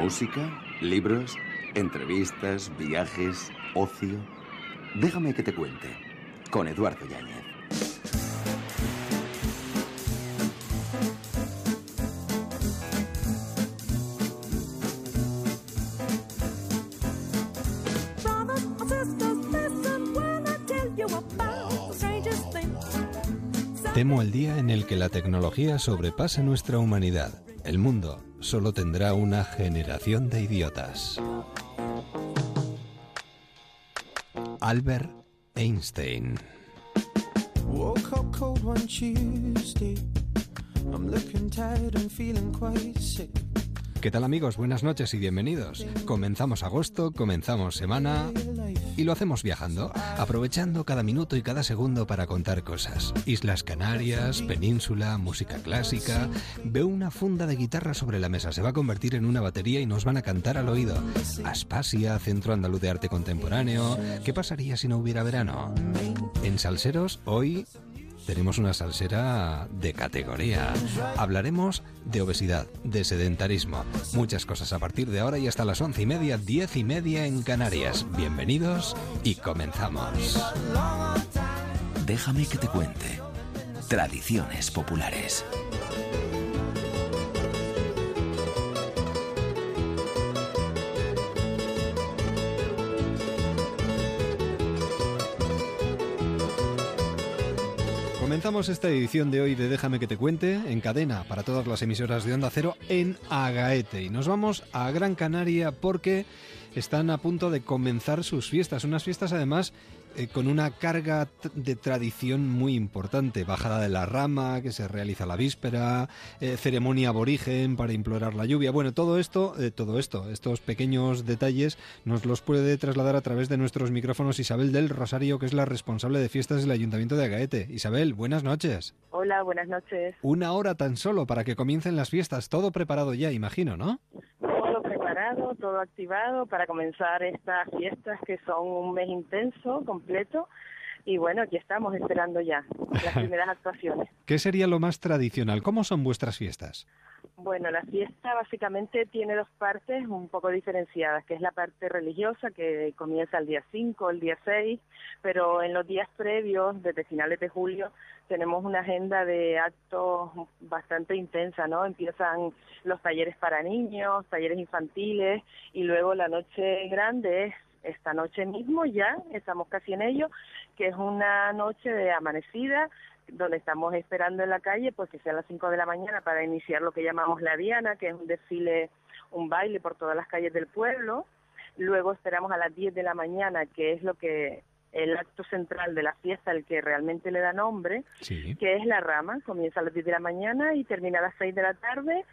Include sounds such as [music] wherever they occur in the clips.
Música, libros, entrevistas, viajes, ocio. Déjame que te cuente. Con Eduardo Yáñez. Temo el día en el que la tecnología sobrepase nuestra humanidad. El mundo solo tendrá una generación de idiotas. Albert Einstein. Feeling quite sick. ¿Qué tal amigos? Buenas noches y bienvenidos. Comenzamos agosto, comenzamos semana y lo hacemos viajando, aprovechando cada minuto y cada segundo para contar cosas. Islas Canarias, península, música clásica. Veo una funda de guitarra sobre la mesa, se va a convertir en una batería y nos van a cantar al oído. Aspasia, Centro Andaluz de Arte Contemporáneo. ¿Qué pasaría si no hubiera verano? En Salseros, hoy tenemos una salsera de categoría. Hablaremos de obesidad, de sedentarismo, muchas cosas a partir de ahora y hasta las once y media, diez y media en Canarias. Bienvenidos y comenzamos. Déjame que te cuente. Tradiciones populares. Comenzamos esta edición de hoy de Déjame que te cuente en cadena para todas las emisoras de Onda Cero en Agaete. Y nos vamos a Gran Canaria porque están a punto de comenzar sus fiestas. Unas fiestas además eh, con una carga de tradición muy importante. Bajada de la rama que se realiza la víspera, eh, ceremonia aborigen para implorar la lluvia. Bueno, todo esto, eh, todo esto, estos pequeños detalles nos los puede trasladar a través de nuestros micrófonos Isabel del Rosario, que es la responsable de fiestas del Ayuntamiento de Agaete. Isabel, buenas noches. Hola, buenas noches. Una hora tan solo para que comiencen las fiestas. Todo preparado ya, imagino, ¿no? Todo activado para comenzar estas fiestas que son un mes intenso, completo. Y bueno, aquí estamos esperando ya las [laughs] primeras actuaciones. ¿Qué sería lo más tradicional? ¿Cómo son vuestras fiestas? Bueno, la fiesta básicamente tiene dos partes un poco diferenciadas, que es la parte religiosa, que comienza el día 5, el día 6, pero en los días previos, desde finales de julio, tenemos una agenda de actos bastante intensa, ¿no? Empiezan los talleres para niños, talleres infantiles, y luego la noche grande es esta noche mismo ya, estamos casi en ello, que es una noche de amanecida, donde estamos esperando en la calle, pues que sea a las 5 de la mañana para iniciar lo que llamamos la Diana, que es un desfile, un baile por todas las calles del pueblo. Luego esperamos a las 10 de la mañana, que es lo que el acto central de la fiesta, el que realmente le da nombre, que es la rama. Comienza a las 10 de la mañana y termina a las 6 de la tarde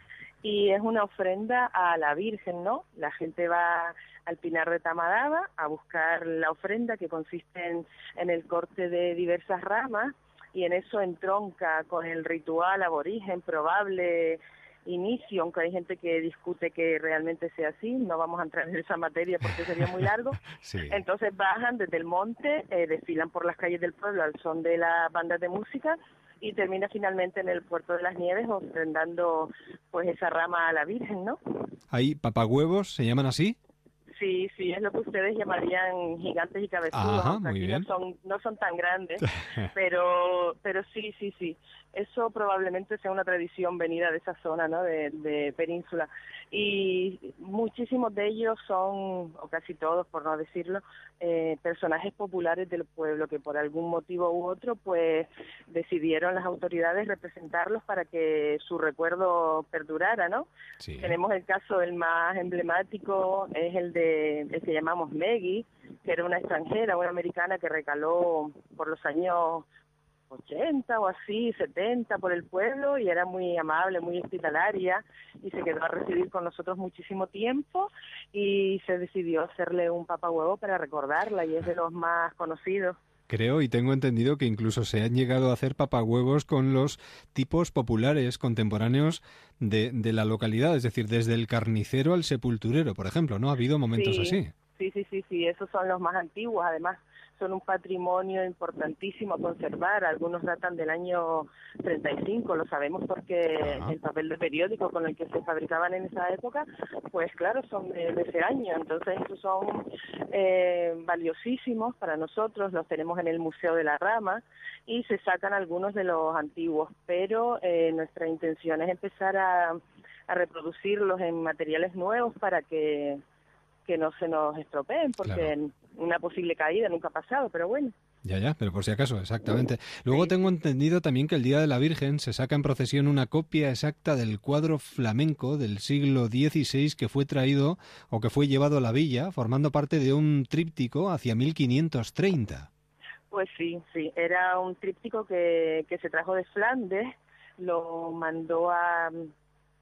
y es una ofrenda a la Virgen, ¿no? La gente va al Pinar de Tamadaba a buscar la ofrenda que consiste en, en el corte de diversas ramas y en eso entronca con el ritual aborigen probable inicio, aunque hay gente que discute que realmente sea así, no vamos a entrar en esa materia porque sería muy largo. [laughs] Entonces bajan desde el monte, eh, desfilan por las calles del pueblo al son de las bandas de música y termina finalmente en el puerto de las nieves ofrendando pues esa rama a la Virgen, ¿no? Ahí papagüevos se llaman así. Sí, sí, es lo que ustedes llamarían gigantes y cabezudos. Ajá, muy bien. No son, no son tan grandes, [laughs] pero, pero sí, sí, sí. Eso probablemente sea una tradición venida de esa zona, ¿no? De, de península. Y muchísimos de ellos son, o casi todos, por no decirlo, eh, personajes populares del pueblo que por algún motivo u otro, pues decidieron las autoridades representarlos para que su recuerdo perdurara, ¿no? Tenemos el caso el más emblemático, es el de el que llamamos Meggie, que era una extranjera, una americana que recaló por los años 80 o así, 70 por el pueblo y era muy amable, muy hospitalaria y se quedó a recibir con nosotros muchísimo tiempo y se decidió hacerle un huevo para recordarla y es de los más conocidos. Creo y tengo entendido que incluso se han llegado a hacer papahuevos con los tipos populares contemporáneos de, de la localidad, es decir, desde el carnicero al sepulturero, por ejemplo, ¿no? Ha habido momentos así. Sí, sí, sí, sí, esos son los más antiguos, además son un patrimonio importantísimo a conservar. Algunos datan del año 35, lo sabemos porque el papel de periódico con el que se fabricaban en esa época, pues claro, son de, ese año. Entonces, estos son eh, valiosísimos para nosotros, los tenemos en el Museo de la Rama y se sacan algunos de los antiguos, pero eh, nuestra intención es empezar a, a reproducirlos en materiales nuevos para que que no se nos estropeen, porque una posible caída nunca ha pasado, pero bueno. Ya, ya, pero por si acaso, exactamente. Luego tengo entendido también que el Día de la Virgen se saca en procesión una copia exacta del cuadro flamenco del siglo XVI que fue traído o que fue llevado a la villa, formando parte de un tríptico hacia 1530. Pues sí, sí, era un tríptico que, que se trajo de Flandes, lo mandó a,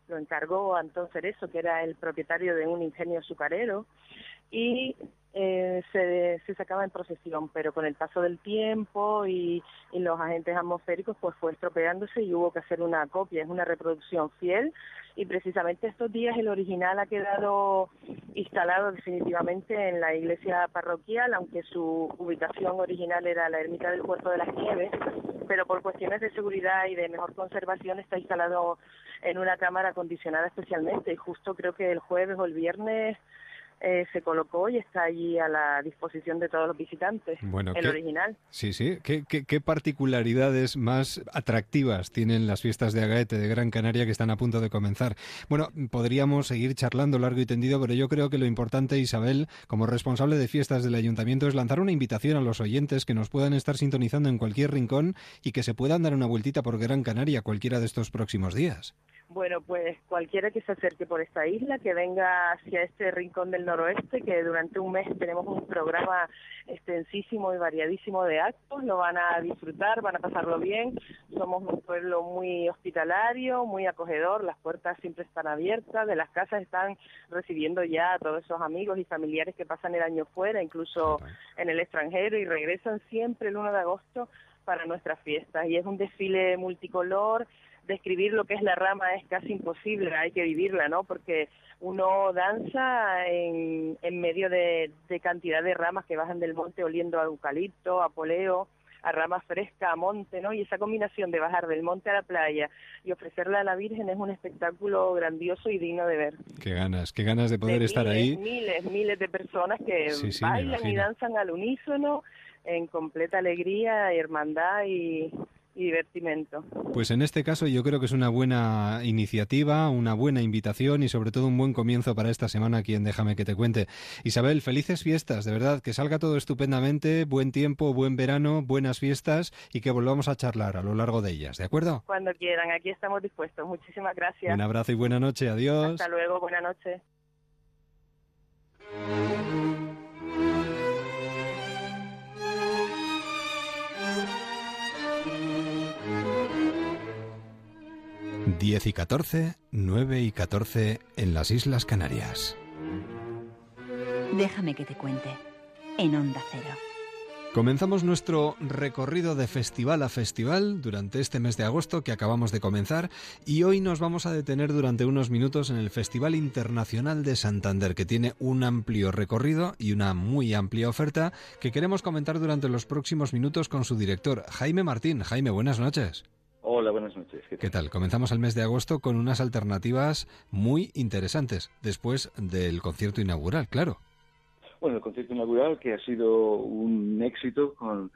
lo encargó Antón Cerezo, que era el propietario de un ingenio azucarero, y eh, se, sacaba en procesión, pero con el paso del tiempo y, y, los agentes atmosféricos, pues fue estropeándose y hubo que hacer una copia, es una reproducción fiel. Y precisamente estos días el original ha quedado instalado definitivamente en la iglesia parroquial, aunque su ubicación original era la ermita del Puerto de las Nieves, pero por cuestiones de seguridad y de mejor conservación está instalado en una cámara acondicionada especialmente. Y justo creo que el jueves o el viernes eh, se colocó y está allí a la disposición de todos los visitantes, bueno, el original. Sí, sí. ¿Qué, ¿Qué, particularidades más atractivas tienen las fiestas de Agaete de Gran Canaria que están a punto de comenzar? Bueno, podríamos seguir charlando largo y tendido, pero yo creo que lo importante, Isabel, como responsable de fiestas del ayuntamiento, es lanzar una invitación a los oyentes que nos puedan estar sintonizando en cualquier rincón y que se puedan dar una vueltita por Gran Canaria cualquiera de estos próximos días. Bueno, pues cualquiera que se acerque por esta isla, que venga hacia este rincón del noroeste, que durante un mes tenemos un programa extensísimo y variadísimo de actos, lo van a disfrutar, van a pasarlo bien. Somos un pueblo muy hospitalario, muy acogedor, las puertas siempre están abiertas, de las casas están recibiendo ya a todos esos amigos y familiares que pasan el año fuera, incluso en el extranjero, y regresan siempre el 1 de agosto para nuestras fiestas. Y es un desfile multicolor describir lo que es la rama es casi imposible, hay que vivirla, ¿no? Porque uno danza en, en medio de, de cantidad de ramas que bajan del monte oliendo a eucalipto, a poleo, a rama fresca, a monte, ¿no? Y esa combinación de bajar del monte a la playa y ofrecerla a la Virgen es un espectáculo grandioso y digno de ver. Qué ganas, qué ganas de poder estar ahí. Miles, miles de personas que bailan y danzan al unísono en completa alegría, hermandad y, y divertimento. Pues en este caso yo creo que es una buena iniciativa, una buena invitación y sobre todo un buen comienzo para esta semana quien Déjame que te cuente. Isabel, felices fiestas, de verdad, que salga todo estupendamente, buen tiempo, buen verano, buenas fiestas y que volvamos a charlar a lo largo de ellas, ¿de acuerdo? Cuando quieran, aquí estamos dispuestos. Muchísimas gracias. Un abrazo y buena noche, adiós. Hasta luego, buena noche. 10 y 14, 9 y 14 en las Islas Canarias. Déjame que te cuente, en Onda Cero. Comenzamos nuestro recorrido de festival a festival durante este mes de agosto que acabamos de comenzar y hoy nos vamos a detener durante unos minutos en el Festival Internacional de Santander que tiene un amplio recorrido y una muy amplia oferta que queremos comentar durante los próximos minutos con su director Jaime Martín. Jaime, buenas noches. Hola, buenas noches. ¿Qué tal? Comenzamos el mes de agosto con unas alternativas muy interesantes después del concierto inaugural, claro. Bueno, el concierto inaugural que ha sido un éxito con,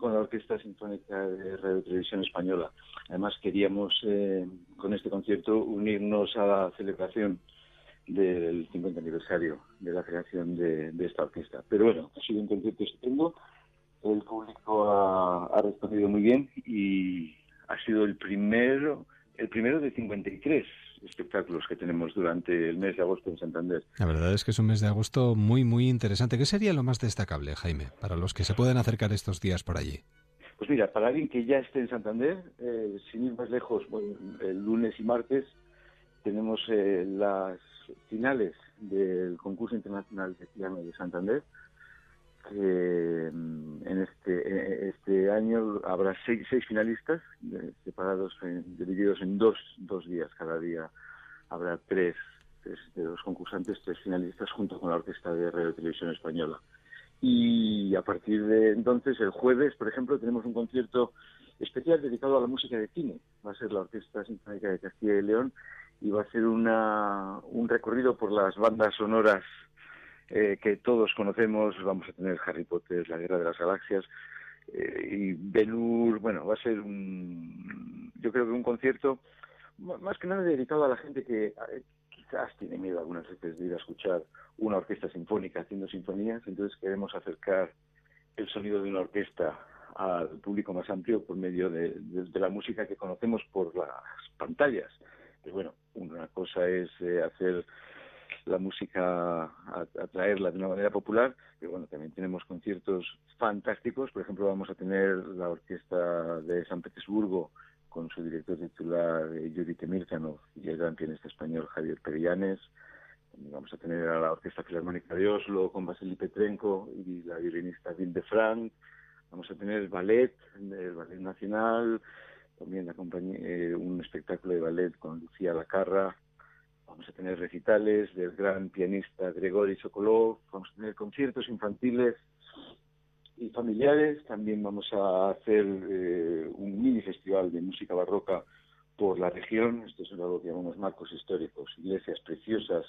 la Orquesta Sinfónica de Radio Televisión Española. Además, queríamos eh, con este concierto unirnos a la celebración del 50 aniversario de la creación de, esta orquesta. Pero bueno, ha sido un concierto estupendo, el público ha respondido muy bien y, ha sido el primero, el primero de 53 espectáculos que tenemos durante el mes de agosto en Santander. La verdad es que es un mes de agosto muy, muy interesante. ¿Qué sería lo más destacable, Jaime, para los que se pueden acercar estos días por allí? Pues mira, para alguien que ya esté en Santander, eh, sin ir más lejos, el lunes y martes tenemos eh, las finales del concurso internacional de piano de Santander, mm, en este, e, este año habrá seis, seis finalistas separados, divididos en dos, dos días. Cada día habrá tres, de los concursantes, tres finalistas junto con la Orquesta de Radio Televisión Española. Y a partir de entonces, el jueves, por ejemplo, tenemos un concierto especial dedicado a la música de cine. Va a ser la Orquesta Sinfónica de Castilla y León y va a ser una, un recorrido por las bandas sonoras eh, que todos conocemos. Vamos a tener Harry Potter, La Guerra de las Galaxias eh, y Ben Bueno, va a ser un, yo creo que un concierto más que nada dedicado a la gente que eh, quizás tiene miedo algunas veces de ir a escuchar una orquesta sinfónica haciendo sinfonías. Entonces queremos acercar el sonido de una orquesta al público más amplio por medio de, la música que conocemos por las pantallas. Pero bueno, una cosa es eh, hacer la música, atraerla de una manera popular, pero bueno, también tenemos conciertos fantásticos. Por ejemplo, vamos a tener la Orquesta de San Petersburgo con su director titular eh, Judith Mirkanov y el gran pianista español Javier Perillanes. Vamos a tener a la Orquesta Filarmónica de Oslo con Vasily Petrenko y la violinista Vilde Frank Vamos a tener el ballet, el Ballet Nacional, también eh, un espectáculo de ballet con Lucía Lacarra. Vamos a tener recitales del gran pianista Gregory Sokolov. Vamos a tener conciertos infantiles y familiares. También vamos a hacer eh, un mini festival de música barroca por la región. Esto es algo que llamamos marcos históricos, iglesias preciosas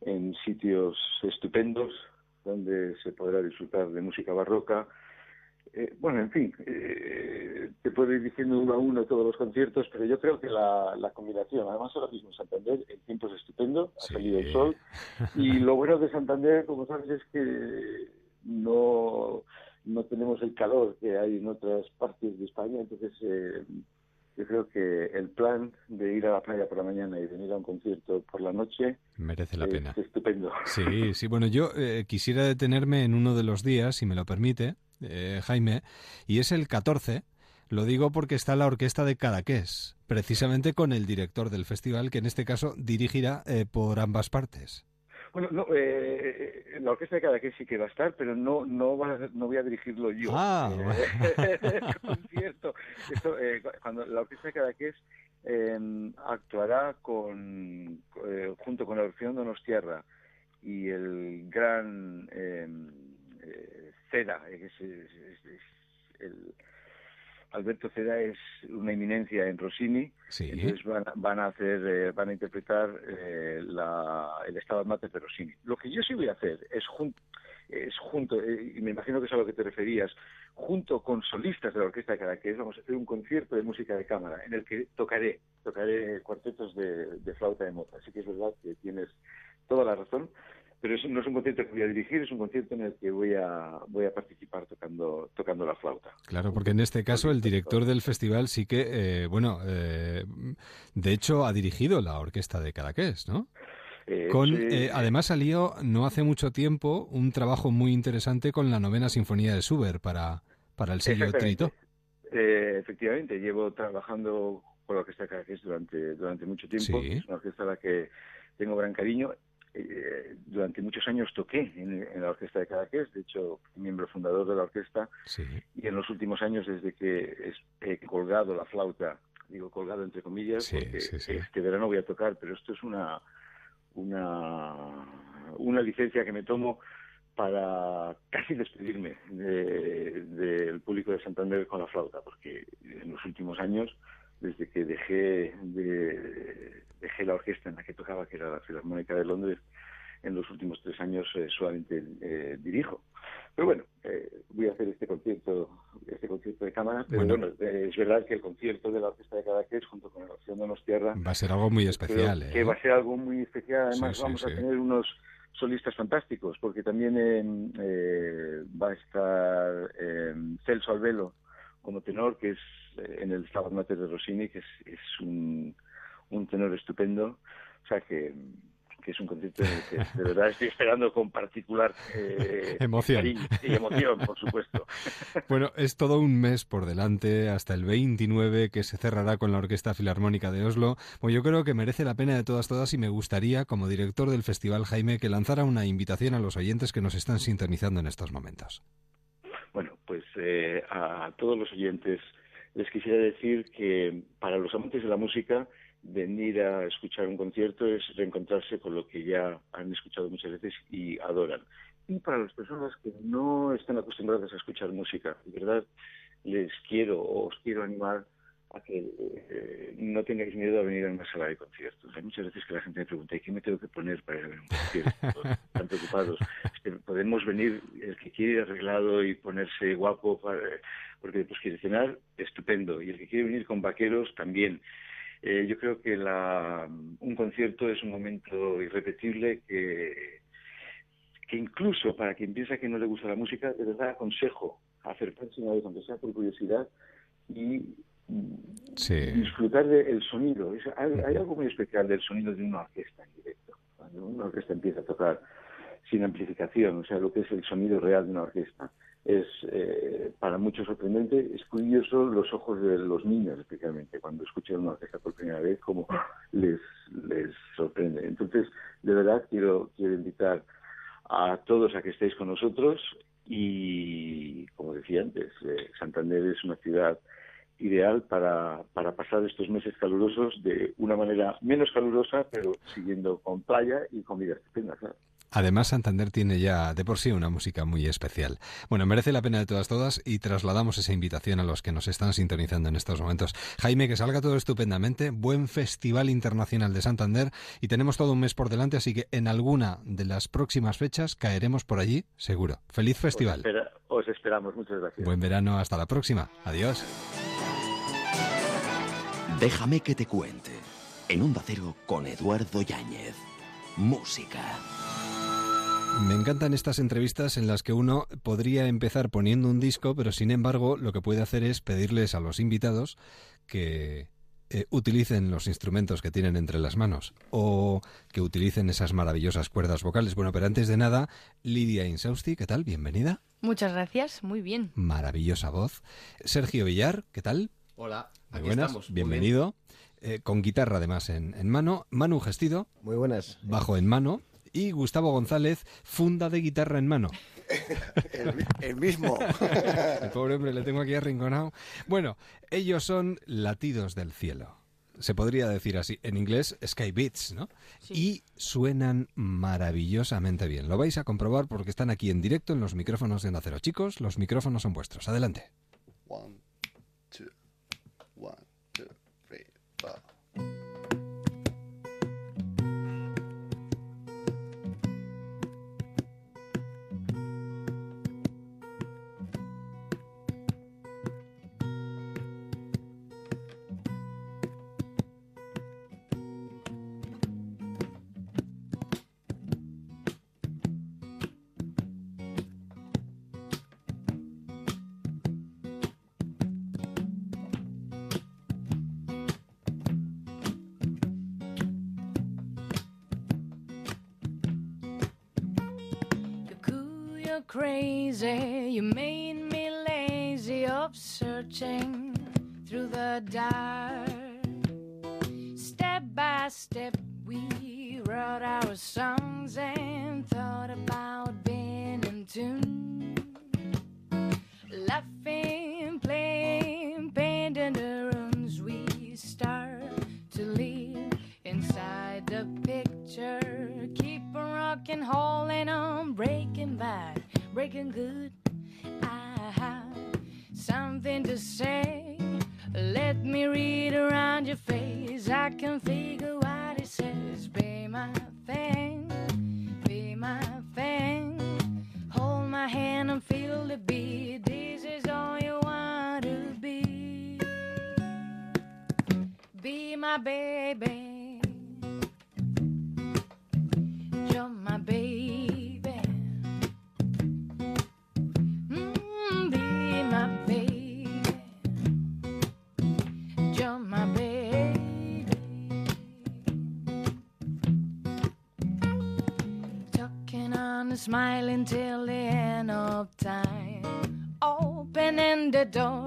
en sitios estupendos donde se podrá disfrutar de música barroca eh, bueno, en fin, eh, te puedo ir diciendo uno a uno todos los conciertos, pero yo creo que la, combinación, además ahora mismo en Santander, el tiempo es estupendo, ha salido el sol, y lo bueno de Santander, como sabes, es que no, no tenemos el calor que hay en otras partes de España, entonces eh, yo creo que el plan de ir a la playa por la mañana y venir a un concierto por la noche merece la pena. estupendo. Sí, sí, bueno, yo quisiera detenerme en uno de los días, si me lo permite, eh, Jaime, y es el 14. Lo digo porque está la orquesta de Cadaqués, precisamente con el director del festival, que en este caso dirigirá eh, por ambas partes. Bueno, no, eh, la orquesta de Cadaqués sí que va a estar, pero no no, no voy a dirigirlo yo. Ah, concierto. [laughs] cuando la orquesta de Cadaqués em, actuará con junto con la Orfeón Donostierra y el gran em, Ceda, es, el, Alberto Ceda es una eminencia en Rossini, entonces van, a hacer, eh, van a interpretar eh, el Estado Mater de Rossini. Lo que yo sí voy a hacer es junto, es junto, eh, y me imagino que es a lo que te referías, junto con solistas de la Orquesta de Cadaqués, vamos a hacer un concierto de música de cámara en el que tocaré, tocaré cuartetos de, de flauta de mota. Así que es verdad que tienes toda la razón pero eso no es un concierto que voy a dirigir, es un concierto en el que voy a, voy a participar tocando, tocando la flauta. Claro, porque en este caso el director del festival sí que, eh, bueno, eh, de hecho ha dirigido la orquesta de Cadaqués, ¿no? Eh, con, además salió no hace mucho tiempo un trabajo muy interesante con la novena sinfonía de Schubert para, para el sello Trito. efectivamente, llevo trabajando con la orquesta de Cadaqués durante, durante mucho tiempo. Es una orquesta a la que tengo gran cariño eh, durante muchos años toqué en, la orquesta de Cadaqués, de hecho, miembro fundador de la orquesta, y en los últimos años, desde que he colgado la flauta, digo colgado entre comillas, porque este verano voy a tocar, pero esto es una, una, una licencia que me tomo para casi despedirme del público de Santander con la flauta, porque en los últimos años, desde que dejé de, dejé la orquesta en la que tocaba, que era la Filarmónica de Londres, en los últimos tres años eh, solamente eh, dirijo. Pero bueno, eh, voy a hacer este concierto, este concierto de cámara, pero bueno, es verdad que el concierto de la Orquesta de Cadaqués junto con la Orquesta de Tierra va a ser algo muy especial. Que va a ser algo muy especial, además vamos a tener unos solistas fantásticos, porque también va a estar Celso Albelo como tenor, que es en el Mater de Rossini, que es un un tenor estupendo. O sea que, es un concierto que de verdad estoy [laughs] esperando con particular eh, emoción. y emoción, por supuesto. [laughs] Bueno, es todo un mes por delante, hasta el 29 que se cerrará con la Orquesta Filarmónica de Oslo. Bueno, yo creo que merece la pena de todas, todas y me gustaría, como director del festival, Jaime, que lanzara una invitación a los oyentes que nos están sintonizando en estos momentos. Bueno, pues eh, a todos los oyentes les quisiera decir que para los amantes de la música venir a escuchar un concierto es reencontrarse con lo que ya han escuchado muchas veces y adoran. Y para las personas que no están acostumbradas a escuchar música, de verdad les quiero o os quiero animar a que eh, no tengáis miedo a venir a una sala de conciertos. Hay muchas veces que la gente me pregunta, ¿y qué me tengo que poner para ir a ver un concierto? [laughs] Están preocupados. podemos venir, el que quiere ir arreglado y ponerse guapo, porque pues quiere cenar, estupendo. Y el que quiere venir con vaqueros, también. Eh, yo creo que la, un concierto es un momento irrepetible que, que incluso para quien piensa que no le gusta la música, de verdad aconsejo acercarse una vez, aunque sea por curiosidad, y disfrutar del sonido. hay, algo muy especial del sonido de una orquesta en directo. Cuando una orquesta empieza a tocar sin amplificación, o sea, lo que es el sonido real de una orquesta, es eh, para muchos sorprendente. Es curioso los ojos de los niños, especialmente, cuando escuchan una orquesta por primera vez, como les, les sorprende. Entonces, de verdad, quiero, quiero invitar a todos a que estéis con nosotros y, como decía antes, eh, Santander es una ciudad ideal para, para pasar estos meses calurosos de una manera menos calurosa, pero siguiendo con playa y con vida estupenda, claro. Además, Santander tiene ya de por sí una música muy especial. Bueno, merece la pena de todas todas y trasladamos esa invitación a los que nos están sintonizando en estos momentos. Jaime, que salga todo estupendamente, buen Festival Internacional de Santander y tenemos todo un mes por delante, así que en alguna de las próximas fechas caeremos por allí, seguro. Feliz festival. Os, esperamos, muchas gracias. Buen verano, hasta la próxima. Adiós. Déjame que te cuente. En un Cero con Eduardo Yáñez. Música. Me encantan estas entrevistas en las que uno podría empezar poniendo un disco, pero sin embargo lo que puede hacer es pedirles a los invitados que eh, utilicen los instrumentos que tienen entre las manos o que utilicen esas maravillosas cuerdas vocales. Bueno, pero antes de nada, Lidia Insausti, ¿qué tal? Bienvenida. Muchas gracias, muy bien. Maravillosa voz. Sergio Villar, ¿qué tal? Hola, aquí buenas, estamos. Bienvenido. Eh, con guitarra además en, en, mano. Manu Gestido. Muy buenas. Bajo en mano y Gustavo González, funda de guitarra en mano. [laughs] el, mismo. [laughs] el pobre hombre le tengo aquí arrinconado. Bueno, ellos son latidos del cielo. Se podría decir así, en inglés Sky Beats, ¿no? Y suenan maravillosamente bien. Lo vais a comprobar porque están aquí en directo en los micrófonos de Nacero. Chicos, los micrófonos son vuestros. Adelante. One, Thank you. Smiling till the end of time. Opening the door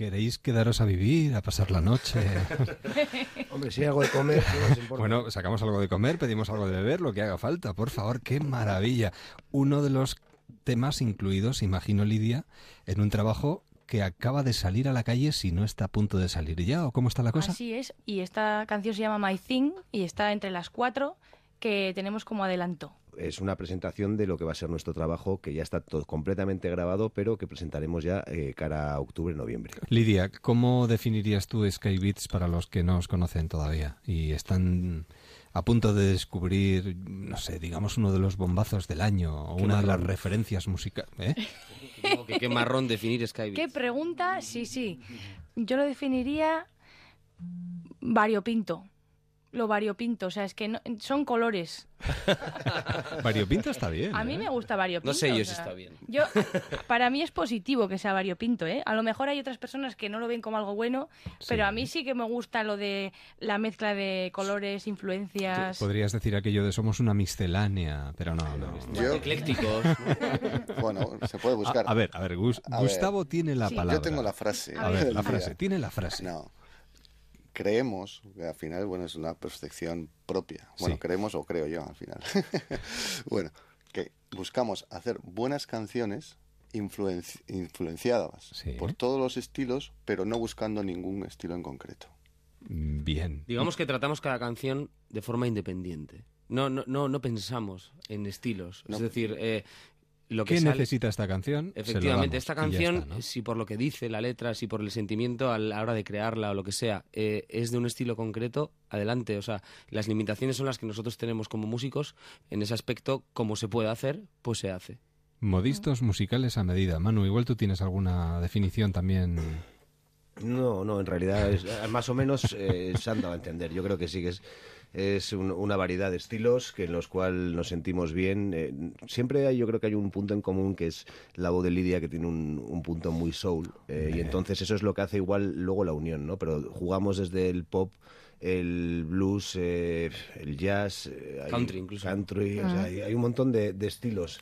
¿Queréis quedaros a vivir, a pasar la noche? [laughs] Hombre, si hay algo de comer, no nos importa. Bueno, sacamos algo de comer, pedimos algo de beber, lo que haga falta, por favor, qué maravilla. Uno de los temas incluidos, imagino Lidia, en un trabajo que acaba de salir a la calle si no está a punto de salir ya, ¿o cómo está la cosa? Así es, y esta canción se llama My Thing y está entre las cuatro que tenemos como adelanto. Es una presentación de lo que va a ser nuestro trabajo, que ya está todo completamente grabado, pero que presentaremos ya eh, cara a octubre-noviembre. Lidia, ¿cómo definirías tú Sky Beats para los que no os conocen todavía y están a punto de descubrir, no sé, digamos uno de los bombazos del año o una de las referencias musicales? ¿eh? [laughs] Que qué marrón definir Sky ¿Qué pregunta? Sí, sí. Yo lo definiría variopinto. Lo variopinto, o sea, es que no- son colores. [laughs] Variopinto está bien. A mí ¿eh? me gusta variopinto. No sé yo o si sea, está bien. Yo, [laughs] para mí es positivo que sea variopinto, ¿eh? A lo mejor hay otras personas que no lo ven como algo bueno, pero a mí sí que me gusta lo de la mezcla de colores, influencias. Podrías decir aquello de somos una miscelánea, pero no, no. Yo- Eclécticos. [laughs] Bueno, se puede buscar. A, a ver, a ver, Gus- A ver. Gustavo tiene la Sí. palabra. Yo tengo la frase. A ver, la frase, tiene la frase. No. Creemos, que al final, bueno, es una percepción propia. Bueno, Sí. creemos o creo yo al final. [laughs] bueno, que buscamos hacer buenas canciones influenci- influenciadas Sí. por todos los estilos, pero no buscando ningún estilo en concreto. Mm, Bien. Digamos que tratamos cada canción de forma independiente. No, no, no, no pensamos en estilos. No. Es decir, eh, lo que ¿Qué sale- necesita esta canción? Efectivamente, esta canción, está, ¿no? si por lo que dice la letra, si por el sentimiento a la hora de crearla o lo que sea, eh, es de un estilo concreto, adelante. O sea, las limitaciones son las que nosotros tenemos como músicos. En ese aspecto, como se puede hacer, pues se hace. Modistos musicales a medida. Manu, igual tú tienes alguna definición también. No, no, en realidad es, más o menos eh, se han dado a entender. Yo creo que sí que es, es un- una variedad de estilos que en los cuales nos sentimos bien. Eh, siempre hay, yo creo que hay un punto en común que es la voz de Lidia que tiene un, un punto muy soul eh, y entonces eso es lo que hace igual luego la unión, ¿no? Pero jugamos desde el pop el blues, eh, el jazz, eh, hay Country incluso. country, o sea, hay, hay un montón de, de estilos.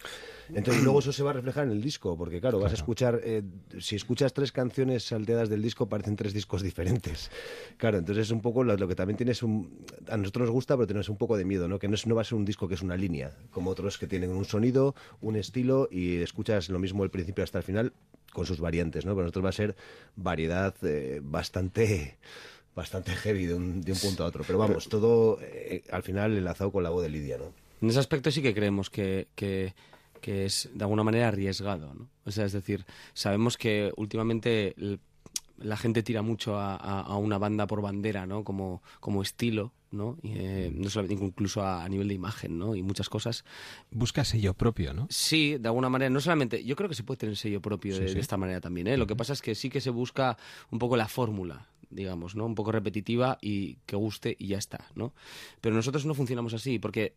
Entonces luego eso se va a reflejar en el disco, porque claro, vas a escuchar, eh, si escuchas tres canciones salteadas del disco, parecen tres discos diferentes. Claro, entonces es un poco lo, lo que también tienes un... A nosotros nos gusta, pero tenemos un poco de miedo, ¿no? Que no, es, no va a ser un disco que es una línea, como otros que tienen un sonido, un estilo, y escuchas lo mismo del principio hasta el final con sus variantes, ¿no? Pero nosotros va a ser variedad eh, bastante bastante heavy de un, de un punto a otro. Pero vamos, todo eh, al final enlazado con la voz de Lidia, ¿no? En ese aspecto sí que creemos que, que, que es de alguna manera arriesgado, ¿no? O sea, es decir, sabemos que últimamente el- la gente tira mucho a, a- a una banda por bandera, ¿no? Como, como estilo, ¿no? Y, eh, no solamente, incluso a, a nivel de imagen, ¿no? Y muchas cosas. Busca sello propio, ¿no? Sí, de alguna manera, no solamente, yo creo que se puede tener sello propio Sí, de, sí. de esta manera también, ¿eh? Lo que pasa es que sí que se busca un poco la fórmula, digamos, ¿no? Un poco repetitiva y que guste y ya está, ¿no? Pero nosotros no funcionamos así, porque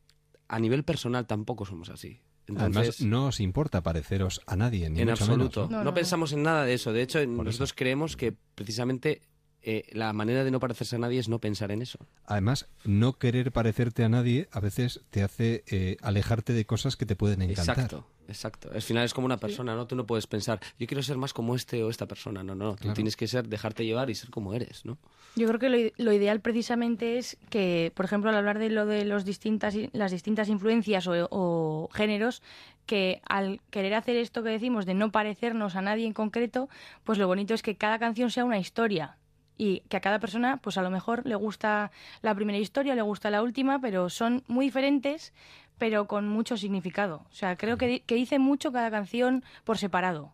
a nivel personal tampoco somos así. Entonces, Además, no os importa pareceros a nadie, ni en mucho absoluto. menos, No, pensamos en nada de eso. De hecho, nosotros creemos que precisamente eh, la manera de no parecerse a nadie es no pensar en eso. Además, no querer parecerte a nadie a veces te hace eh, alejarte de cosas que te pueden encantar. Exacto, exacto. Al final es como una persona, ¿no? Tú no puedes pensar, yo quiero ser más como este o esta persona. No, no. Tú Claro. tienes que ser, dejarte llevar y ser como eres, ¿no? Yo creo que lo, lo ideal precisamente es que, por ejemplo, al hablar de lo de los distintas, las distintas influencias o, o géneros, que al querer hacer esto que decimos de no parecernos a nadie en concreto, pues lo bonito es que cada canción sea una historia y que a cada persona, pues a lo mejor le gusta la primera historia, le gusta la última, pero son muy diferentes, pero con mucho significado. O sea, creo que, que dice mucho cada canción por separado.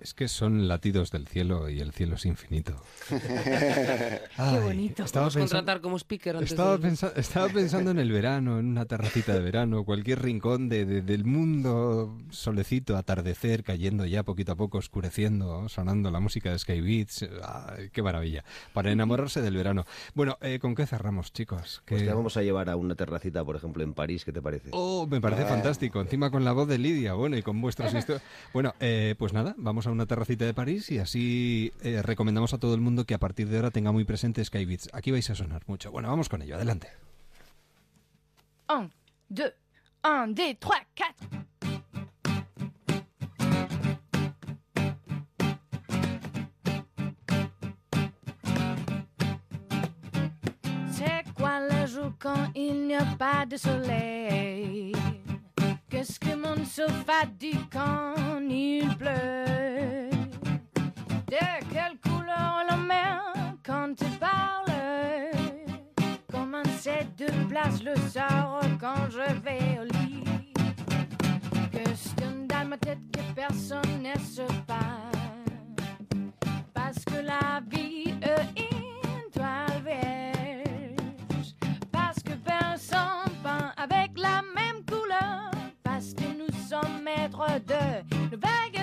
Es que son latidos del cielo y el cielo es infinito. [laughs] Ay, bonito. Estaba pensando, contratar como speaker antes estaba, de... pensa- estaba pensando en el verano, en una terracita de verano, cualquier rincón de, de- del mundo, solecito, atardecer, cayendo ya poquito a poco, oscureciendo, sonando la música de Sky Beats. Ay, ¡Qué maravilla! Para enamorarse del verano. Bueno, eh, ¿con qué cerramos, chicos? Pues ¿Qué- te vamos a llevar a una terracita, por ejemplo, en París, ¿qué te parece? Oh, me parece Ah. fantástico. Encima con la voz de Lidia, bueno, y con vuestras [laughs] historias. Bueno, eh, pues nada, vamos a una terracita de París y así eh, recomendamos a todo el mundo que a partir de ahora tenga muy presente Sky Beats. Aquí vais a sonar mucho. Bueno, vamos con ello, adelante. Un, deux, un, deux, trois, quatre. C'est quoi le jour quand il n'y a pas de soleil Qu'est-ce que mon sofa dit quand il pleut De quelle couleur la mer quand tu parles? Comment c'est de place le soir quand je vais au lit? Question dans ma tête que personne ne se passe Parce que la vie est vierge. Parce que personne peint avec la même couleur. Parce que nous sommes maîtres de nos vagues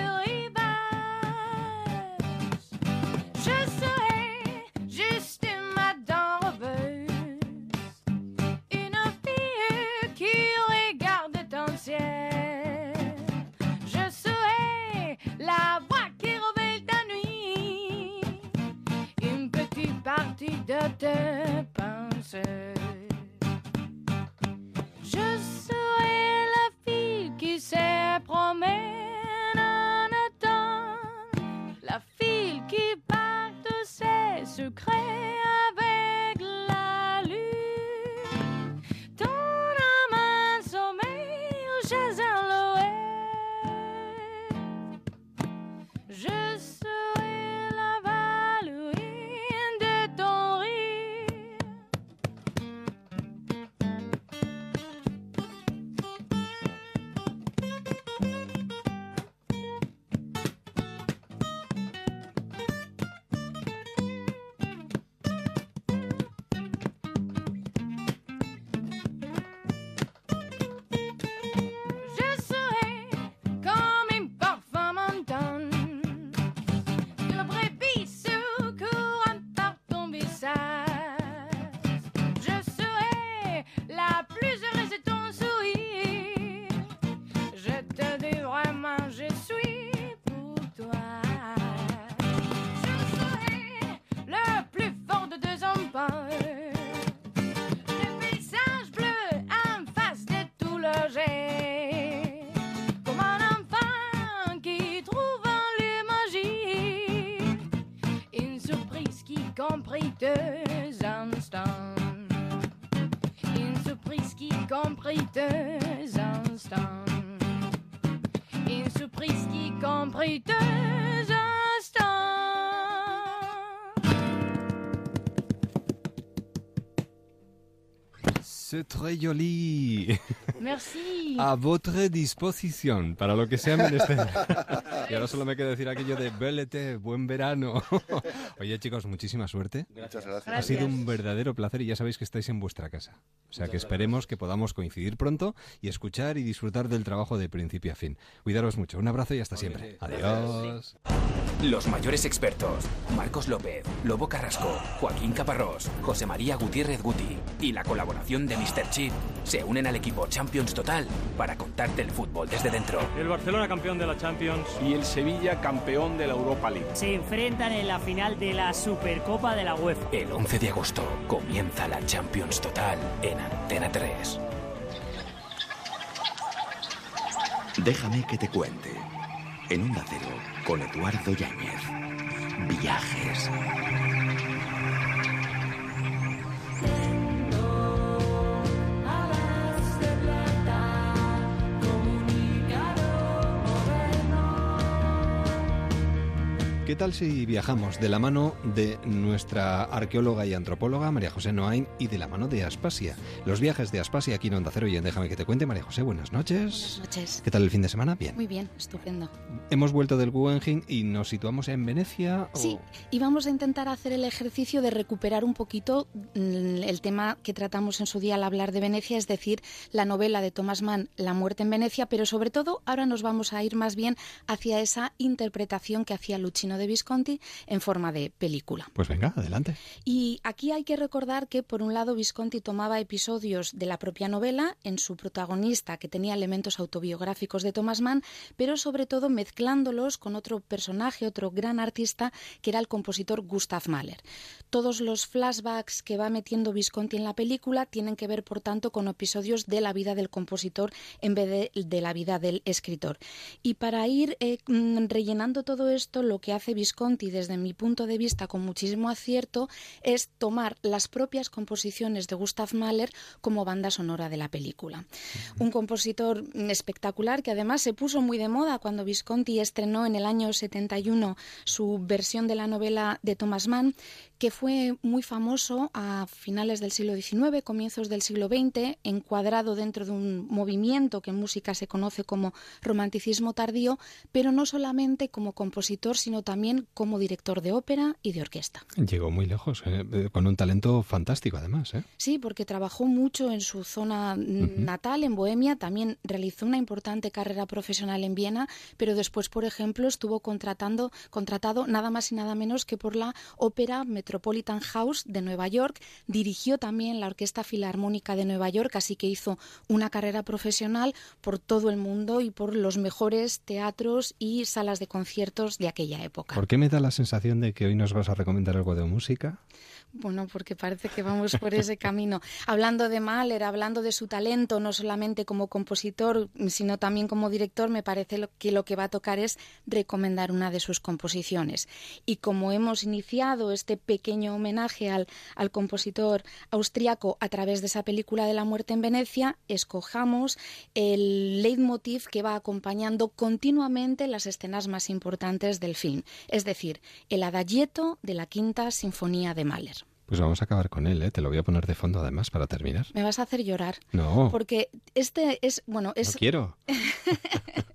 de tes pensées Je serai la fille qui se promène en automne. La fille qui parle ses secrets c'est très joli. Merci. A votre disposición, para lo que sea menester. y ahora solo me queda decir aquello de belete, buen verano. Oye, chicos, muchísima suerte. Muchas gracias. Ha sido un verdadero placer y ya sabéis que estáis en vuestra casa. O sea que esperemos que podamos coincidir pronto y escuchar y disfrutar del trabajo de principio a fin. Cuidaros mucho. Un abrazo y hasta siempre. Adiós. Los mayores expertos, Marcos López, Lobo Carrasco, Joaquín Caparrós, José María Gutiérrez Guti y la colaboración de Mr. Chip se unen al equipo Champions Total para contarte el fútbol desde dentro. El Barcelona campeón de la Champions y el Sevilla campeón de la Europa League. Se enfrentan en la final de la Supercopa de la UEFA. El 11 de agosto comienza la Champions Total en Antena 3. Déjame que te cuente. En un Cero, con Eduardo Yáñez. Viajes. ¿Qué tal si viajamos de la mano de nuestra arqueóloga y antropóloga María José Noain y de la mano de Aspasia? Los viajes de Aspasia aquí en Onda Cero y en Déjame que te cuente. María José, buenas noches. Buenas noches. ¿Qué tal el fin de semana? Bien. Muy bien, estupendo. Hemos vuelto del Guggenheim y nos situamos en Venecia. ¿o? Sí, y vamos a intentar hacer el ejercicio de recuperar un poquito mm, el tema que tratamos en su día al hablar de Venecia, es decir, la novela de Thomas Mann, La muerte en Venecia, pero sobre todo ahora nos vamos a ir más bien hacia esa interpretación que hacía Luchino de Visconti en forma de película. Pues venga, adelante. Y aquí hay que recordar que, por un lado, Visconti tomaba episodios de la propia novela en su protagonista, que tenía elementos autobiográficos de Thomas Mann, pero sobre todo mezclándolos con otro personaje, otro gran artista, que era el compositor Gustav Mahler. Todos los flashbacks que va metiendo Visconti en la película tienen que ver, por tanto, con episodios de la vida del compositor en vez de, de la vida del escritor. Y para ir eh, rellenando todo esto, lo que hace Visconti desde mi punto de vista con muchísimo acierto es tomar las propias composiciones de Gustav Mahler como banda sonora de la película. Un compositor espectacular que además se puso muy de moda cuando Visconti estrenó en el año 71 su versión de la novela de Thomas Mann, que fue muy famoso a finales del siglo XIX, comienzos del siglo XX, encuadrado dentro de un movimiento que en música se conoce como romanticismo tardío, pero no solamente como compositor, sino también como director de ópera y de orquesta. Llegó muy lejos, eh, con un talento fantástico además. ¿eh? Sí, porque trabajó mucho en su zona uh -huh. natal, en Bohemia, también realizó una importante carrera profesional en Viena, pero después, por ejemplo, estuvo contratando, contratado nada más y nada menos que por la ópera Metropolitan House de Nueva York, dirigió también la Orquesta Filarmónica de Nueva York, así que hizo una carrera profesional por todo el mundo y por los mejores teatros y salas de conciertos de aquella época. ¿Por qué me da la sensación de que hoy nos vas a recomendar algo de música? Bueno, porque parece que vamos por ese [laughs] camino. Hablando de Mahler, hablando de su talento, no solamente como compositor, sino también como director, me parece que lo que va a tocar es recomendar una de sus composiciones. Y como hemos iniciado este pequeño homenaje al, al compositor austriaco a través de esa película de la muerte en Venecia, escojamos el leitmotiv que va acompañando continuamente las escenas más importantes del film, es decir, el adagietto de la quinta sinfonía de Mahler. Pues vamos a acabar con él, ¿eh? Te lo voy a poner de fondo además para terminar. Me vas a hacer llorar. No. Porque este es, bueno, es... No quiero. [laughs]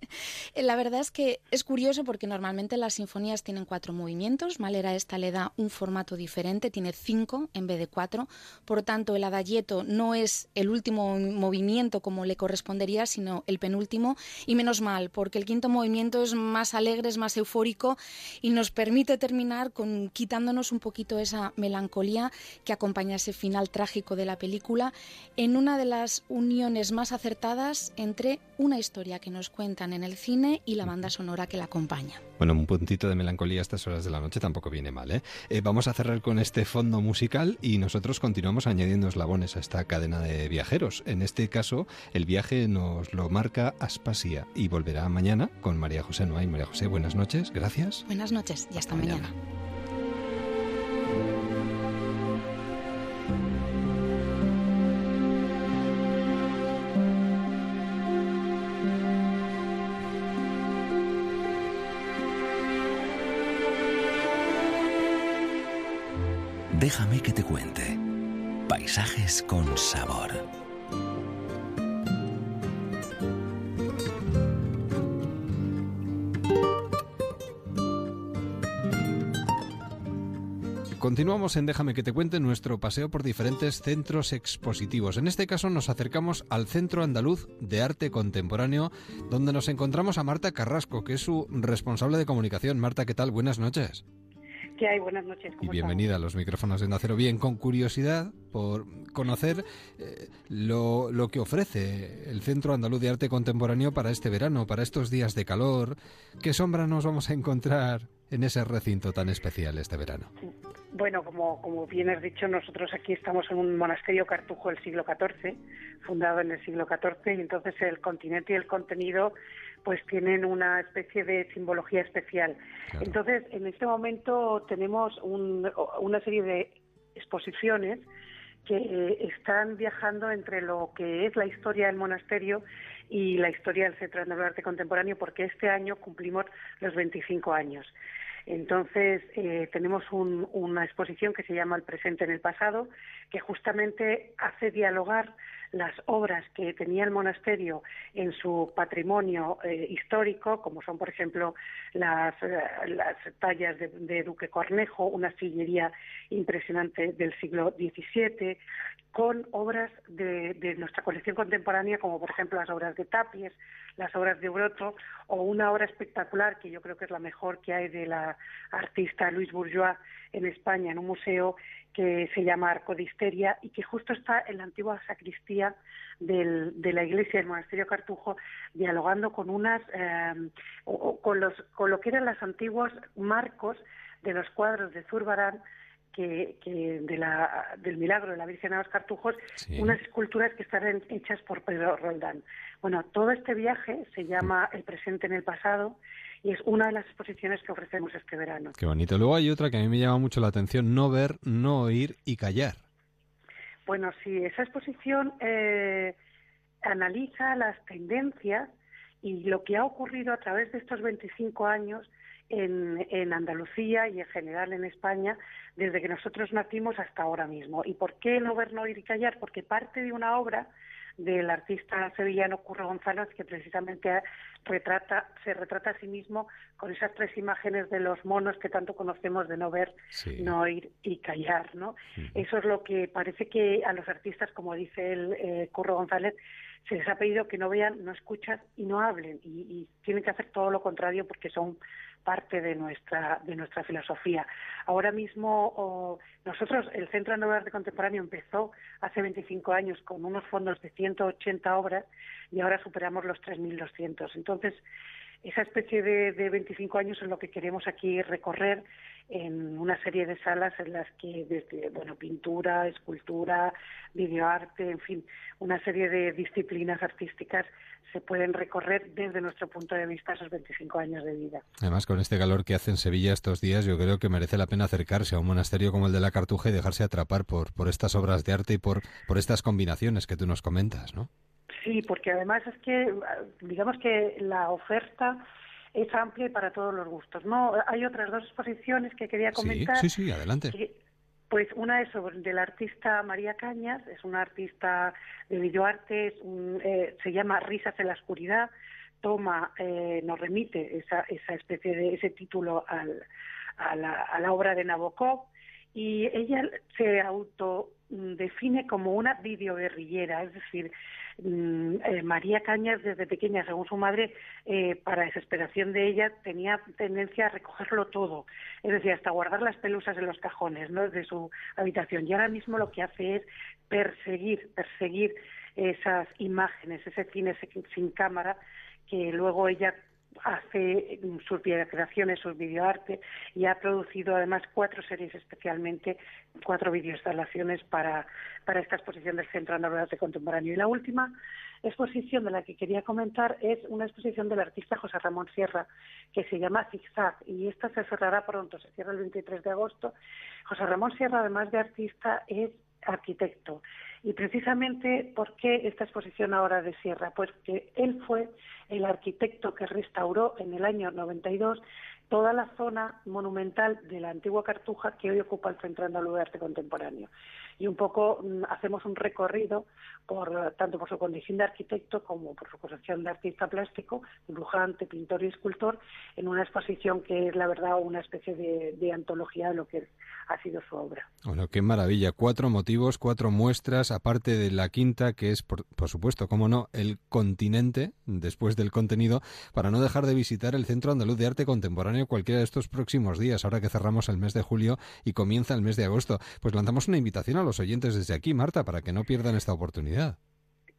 La verdad es que es curioso porque normalmente las sinfonías tienen cuatro movimientos. Mahler a esta le da un formato diferente, tiene cinco en vez de cuatro. Por tanto, el adagietto no es el último movimiento como le correspondería, sino el penúltimo. Y menos mal, porque el quinto movimiento es más alegre, es más eufórico y nos permite terminar con quitándonos un poquito esa melancolía que acompaña ese final trágico de la película en una de las uniones más acertadas entre una historia que nos cuentan en el cine y la banda sonora que la acompaña. Bueno, un puntito de melancolía a estas horas de la noche tampoco viene mal, ¿eh? eh vamos a cerrar con este fondo musical y nosotros continuamos añadiendo eslabones a esta cadena de viajeros. En este caso, el viaje nos lo marca Aspasia y volverá mañana con María José Noay. María José, buenas noches, gracias. Buenas noches y hasta, hasta mañana. mañana. Déjame que te cuente. Paisajes con sabor. Continuamos en Déjame que te cuente nuestro paseo por diferentes centros expositivos. En este caso nos acercamos al Centro Andaluz de Arte Contemporáneo, donde nos encontramos a Marta Carrasco, que es su responsable de comunicación. Marta, ¿qué tal? Buenas noches. ¿Qué hay? Buenas noches. y bienvenida a los micrófonos de Nacero. Bien, con curiosidad por conocer eh, lo, lo, que ofrece el Centro Andaluz de Arte Contemporáneo para este verano, para estos días de calor. ¿Qué sombra nos vamos a encontrar en ese recinto tan especial este verano? Bueno, como, como bien has dicho, nosotros aquí estamos en un monasterio cartujo del siglo XIV, fundado en el siglo XIV, y entonces el continente y el contenido pues tienen una especie de simbología especial. Entonces, en este momento tenemos una serie de exposiciones que están viajando entre lo que es la historia del monasterio y la historia del Centro de Arte Contemporáneo, porque este año cumplimos los 25 años. Entonces, eh, tenemos una exposición que se llama El presente en el pasado, que justamente hace dialogar las obras que tenía el monasterio en su patrimonio eh, histórico, como son, por ejemplo, las, eh, las tallas de, Duque Cornejo, una sillería impresionante del siglo XVII, con obras de, de, nuestra colección contemporánea, como por ejemplo las obras de Tapies, las obras de Broto, o una obra espectacular que yo creo que es la mejor que hay de la artista Luis Bourgeois en España, en un museo que se llama Arco de Histeria y que justo está en la antigua sacristía de la iglesia del monasterio Cartujo, dialogando con unas, eh, con, los, con lo que eran los antiguos marcos de los cuadros de Zurbarán, que, de la, del milagro de la Virgen de los Cartujos, unas esculturas que están hechas por Pedro Roldán. Bueno, todo este viaje se llama El presente en el pasado y es una de las exposiciones que ofrecemos este verano. Qué bonito. Luego hay otra que a mí me llama mucho la atención, no ver, no oír y callar. Bueno, sí, esa exposición eh, analiza las tendencias y lo que ha ocurrido a través de estos 25 años en, en, Andalucía y en general en España desde que nosotros nacimos hasta ahora mismo. ¿Y por qué no ver, no oír y callar? Porque parte de una obra del artista sevillano Curro González, que precisamente retrata, se retrata a sí mismo con esas tres imágenes de los monos que tanto conocemos de no ver, no oír y callar, ¿no? Eso es lo que parece que a los artistas, como dice el eh, Curro González, se les ha pedido que no vean, no escuchan y no hablen y, y tienen que hacer todo lo contrario porque son parte de nuestra, de nuestra filosofía. Ahora mismo nosotros, el Centro de Nuevo Arte Contemporáneo empezó hace 25 años con unos fondos de 180 obras y ahora superamos los 3.200. Entonces, esa especie de, de 25 años es lo que queremos aquí recorrer en una serie de salas en las que desde bueno pintura, escultura, videoarte, en fin, una serie de disciplinas artísticas se pueden recorrer desde nuestro punto de vista esos 25 años de vida. Además, con este calor que hace en Sevilla estos días, yo creo que merece la pena acercarse a un monasterio como el de la Cartuja y dejarse atrapar por, por estas obras de arte y por, por estas combinaciones que tú nos comentas, ¿no? Sí, porque además es que, digamos que la oferta es amplia y para todos los gustos. No, hay otras dos exposiciones que quería comentar. Sí, sí, adelante. pues una es sobre del artista María Cañas, es una artista de videoarte, eh, se llama Risas en la oscuridad, toma, eh, nos remite esa, esa especie de ese título al, a, la, a la obra de Nabokov y ella se autodefine como una videoguerrillera, es decir, Mm, eh, María Cañas desde pequeña, según su madre, eh, para desesperación de ella, tenía tendencia a recogerlo todo, es decir, hasta guardar las pelusas en los cajones ¿no? de su habitación. Y ahora mismo lo que hace es perseguir, perseguir esas imágenes, ese cine sin cámara que luego ella hace sus creaciones, sus videoarte y ha producido además cuatro series especialmente, cuatro videoinstalaciones para, para esta exposición del Centro de Arte Contemporáneo. Y la última exposición de la que quería comentar es una exposición del artista José Ramón Sierra que se llama Zigzag y esta se cerrará pronto, se cierra el 23 de agosto. José Ramón Sierra, además de artista, es arquitecto. Y precisamente, ¿por qué esta exposición ahora de Sierra? Pues que él fue el arquitecto que restauró en el año 92 toda la zona monumental de la antigua Cartuja que hoy ocupa el Centro Andaluz de Arte Contemporáneo. Y un poco mm, hacemos un recorrido por tanto por su condición de arquitecto como por su condición de artista plástico, dibujante, pintor y escultor, en una exposición que es la verdad una especie de, de antología de lo que ha sido su obra. Bueno, qué maravilla. Cuatro motivos, cuatro muestras, aparte de la quinta, que es, por, supuesto, cómo no, el continente, después del contenido, para no dejar de visitar el Centro Andaluz de Arte Contemporáneo cualquiera de estos próximos días, ahora que cerramos el mes de julio y comienza el mes de agosto. Pues lanzamos una invitación a los oyentes desde aquí, Marta, para que no pierdan esta oportunidad.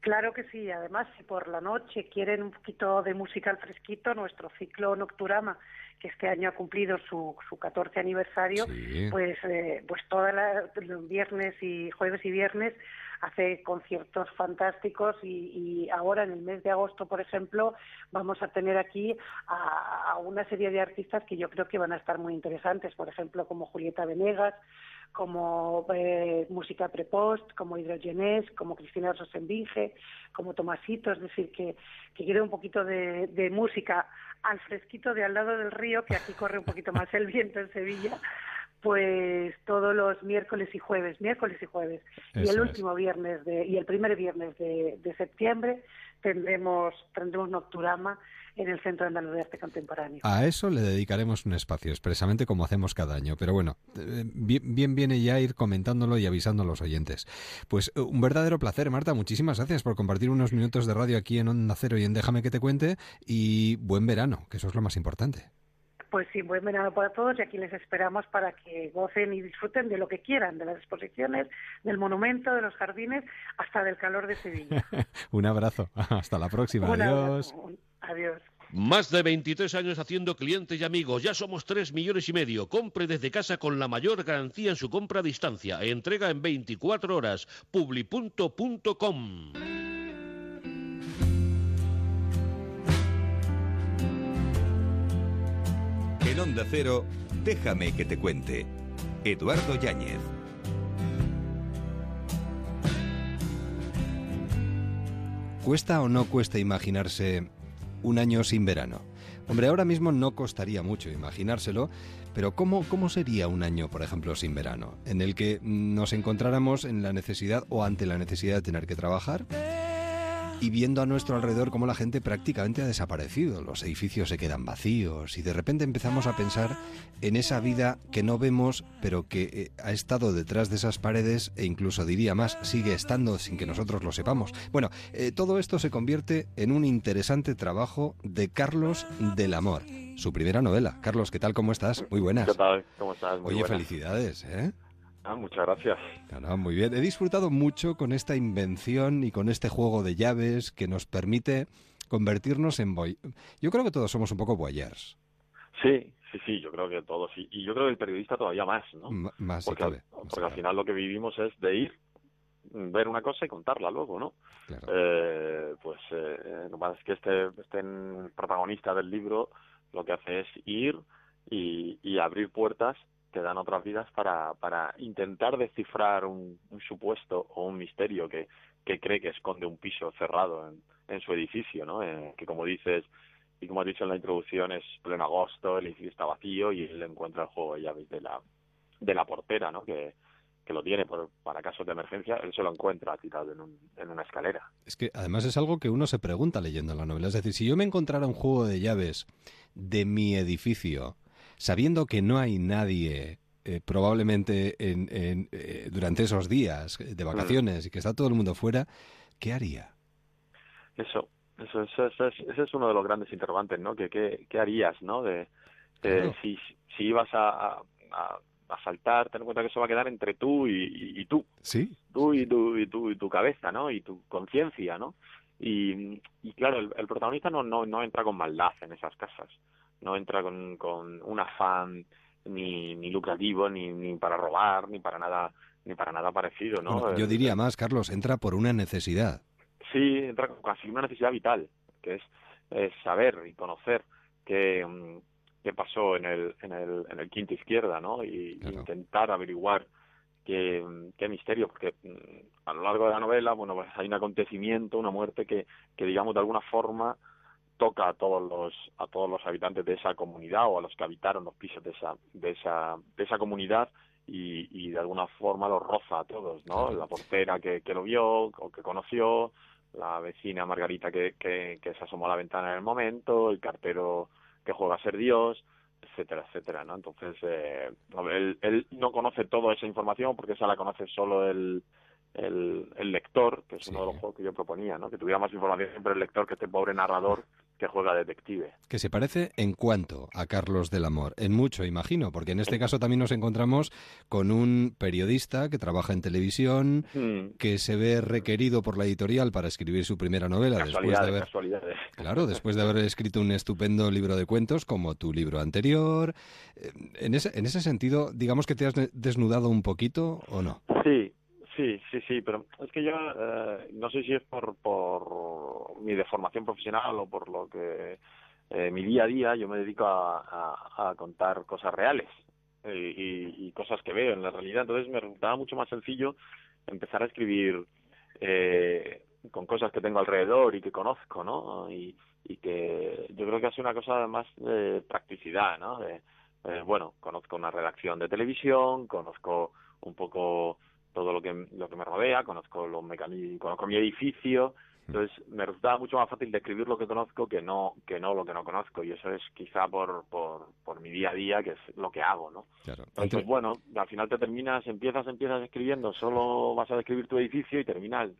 Claro que sí. Además, si por la noche quieren un poquito de música al fresquito, nuestro ciclo Nocturama que este año ha cumplido su, su 14 aniversario, pues, eh, pues todos los viernes y jueves y viernes hace conciertos fantásticos y, ahora en el mes de agosto, por ejemplo, vamos a tener aquí a, una serie de artistas que yo creo que van a estar muy interesantes, por ejemplo, como Julieta Venegas, como eh, Música Prepost, como Hidrogenés, como Cristina Rosenbinge, como Tomasito, es decir, que, que quiere un poquito de, de música al fresquito de al lado del río, que aquí corre un poquito más el viento en Sevilla, pues todos los miércoles y jueves, miércoles y jueves. y el último viernes de, y el primer viernes de, de septiembre tendremos, tendremos Nocturama en el Centro Andaluz de Arte Contemporáneo. A eso le dedicaremos un espacio, expresamente como hacemos cada año. Pero bueno, eh, bien, bien viene ya ir comentándolo y avisando a los oyentes. Pues eh, un verdadero placer, Marta. Muchísimas gracias por compartir unos minutos de radio aquí en Onda Cero y en Déjame que te cuente. Y buen verano, que eso es lo más importante. Pues sí, buen verano para todos y aquí les esperamos para que gocen y disfruten de lo que quieran, de las exposiciones, del monumento, de los jardines, hasta del calor de Sevilla. [laughs] Un abrazo. [laughs] Hasta la próxima. Adiós. Adiós. Más de 23 años haciendo clientes y amigos. Ya somos 3 millones y medio. Compre desde casa con la mayor garantía en su compra a distancia. Entrega en 24 horas. publi.com. En Onda Cero, déjame que te cuente. Eduardo Yáñez. ¿Cuesta o no cuesta imaginarse un año sin verano. Hombre, ahora mismo no costaría mucho imaginárselo, pero ¿cómo, ¿cómo sería un año, por ejemplo, sin verano? En el que nos encontráramos en la necesidad o ante la necesidad de tener que trabajar y viendo a nuestro alrededor cómo la gente prácticamente ha desaparecido, los edificios se quedan vacíos y de repente empezamos a pensar en esa vida que no vemos pero que eh, ha estado detrás de esas paredes e incluso diría más, sigue estando sin que nosotros lo sepamos. Bueno, eh, todo esto se convierte en un interesante trabajo de Carlos del Amor, su primera novela. Carlos, ¿qué tal? ¿Cómo estás? Muy buenas. ¿Qué tal? ¿Cómo estás? Muy Oye, felicidades, ¿eh? Ah, muchas gracias. muy bien. He disfrutado mucho con esta invención y con este juego de llaves que nos permite convertirnos en boy. Yo creo que todos somos un poco boyers. Sí, sí, sí, yo creo que todos. Y, y yo creo que el periodista todavía más, ¿no? más, porque, al, porque al final lo que vivimos es de ir, ver una cosa y contarla luego, ¿no? Eh, pues eh, lo más es que este, este protagonista del libro lo que hace es ir y, y abrir puertas te dan otras vidas para, para intentar descifrar un, supuesto o un misterio que, que cree que esconde un piso cerrado en, en su edificio, ¿no? Eh, que como dices y como has dicho en la introducción es pleno agosto, el edificio está vacío y él encuentra el juego de llaves de la de la portera, ¿no? Que, que lo tiene por, para casos de emergencia, él se lo encuentra tirado en, un, en una escalera. Es que además es algo que uno se pregunta leyendo la novela. Es decir, si yo me encontrara un juego de llaves de mi edificio, sabiendo que no hay nadie eh, probablemente en, eh, durante esos días de vacaciones y que está todo el mundo fuera, ¿qué haría? Eso, eso, eso, ese es uno de los grandes interrogantes, ¿no? ¿Qué, qué, harías, no? De, si, si ibas a, a, saltar, ten en cuenta que eso va a quedar entre tú y, tú. Sí. Tú y tu, y tu, y tu cabeza, ¿no? Y tu conciencia, ¿no? Y, y claro, el, el protagonista no, no, no entra con maldad en esas casas no entra con, con un afán ni, ni lucrativo, ni, ni para robar, ni para nada ni para nada parecido, ¿no? yo diría más, Carlos, entra por una necesidad. Sí, entra casi una necesidad vital, que es, saber y conocer qué, mm, qué pasó en el, en el, en el quinto izquierda, ¿no? Y intentar averiguar qué, qué misterio, porque mm, a lo largo de la novela, bueno, pues hay un acontecimiento, una muerte que, que digamos, de alguna forma toca a todos los a todos los habitantes de esa comunidad o a los que habitaron los pisos de esa de esa de esa comunidad y, y de alguna forma los roza a todos, ¿no? La portera que, que lo vio o que conoció, la vecina Margarita que, que, que se asomó a la ventana en el momento, el cartero que juega a ser Dios, etcétera, etcétera, ¿no? Entonces, eh, él, él no conoce toda esa información porque esa la conoce solo el, el, el lector, que es uno de los juegos que yo proponía, ¿no? Que tuviera más información siempre el lector que este pobre narrador que juega detective. Que se parece en cuanto a Carlos del Amor, en mucho imagino, porque en este caso también nos encontramos con un periodista que trabaja en televisión, Hmm. que se ve requerido por la editorial para escribir su primera novela después de haber casualidades. Claro, después de haber [laughs] escrito un estupendo libro de cuentos como tu libro anterior. Eh, En ese, en ese sentido, digamos que te has de- desnudado un poquito o no. Sí, sí, sí, sí, pero es que yo eh, no sé si es por, por mi deformación profesional o por lo que eh, mi día a día yo me dedico a, a- contar cosas reales eh, y, y cosas que veo en la realidad. Entonces me resultaba mucho más sencillo empezar a escribir eh, con cosas que tengo alrededor y que conozco, ¿no? Y, y que yo creo que hace una cosa más de practicidad, ¿no? De, bueno, conozco una redacción de televisión, conozco un poco todo lo que lo que me rodea, conozco los mecanismos, conozco mi edificio, entonces me resultaba mucho más fácil describir lo que conozco que no que no lo que no conozco y eso es quizá por por, por mi día a día que es lo que hago, ¿no? Claro. Entonces, bueno, al final te terminas, empiezas, empiezas escribiendo, solo vas a describir tu edificio y terminas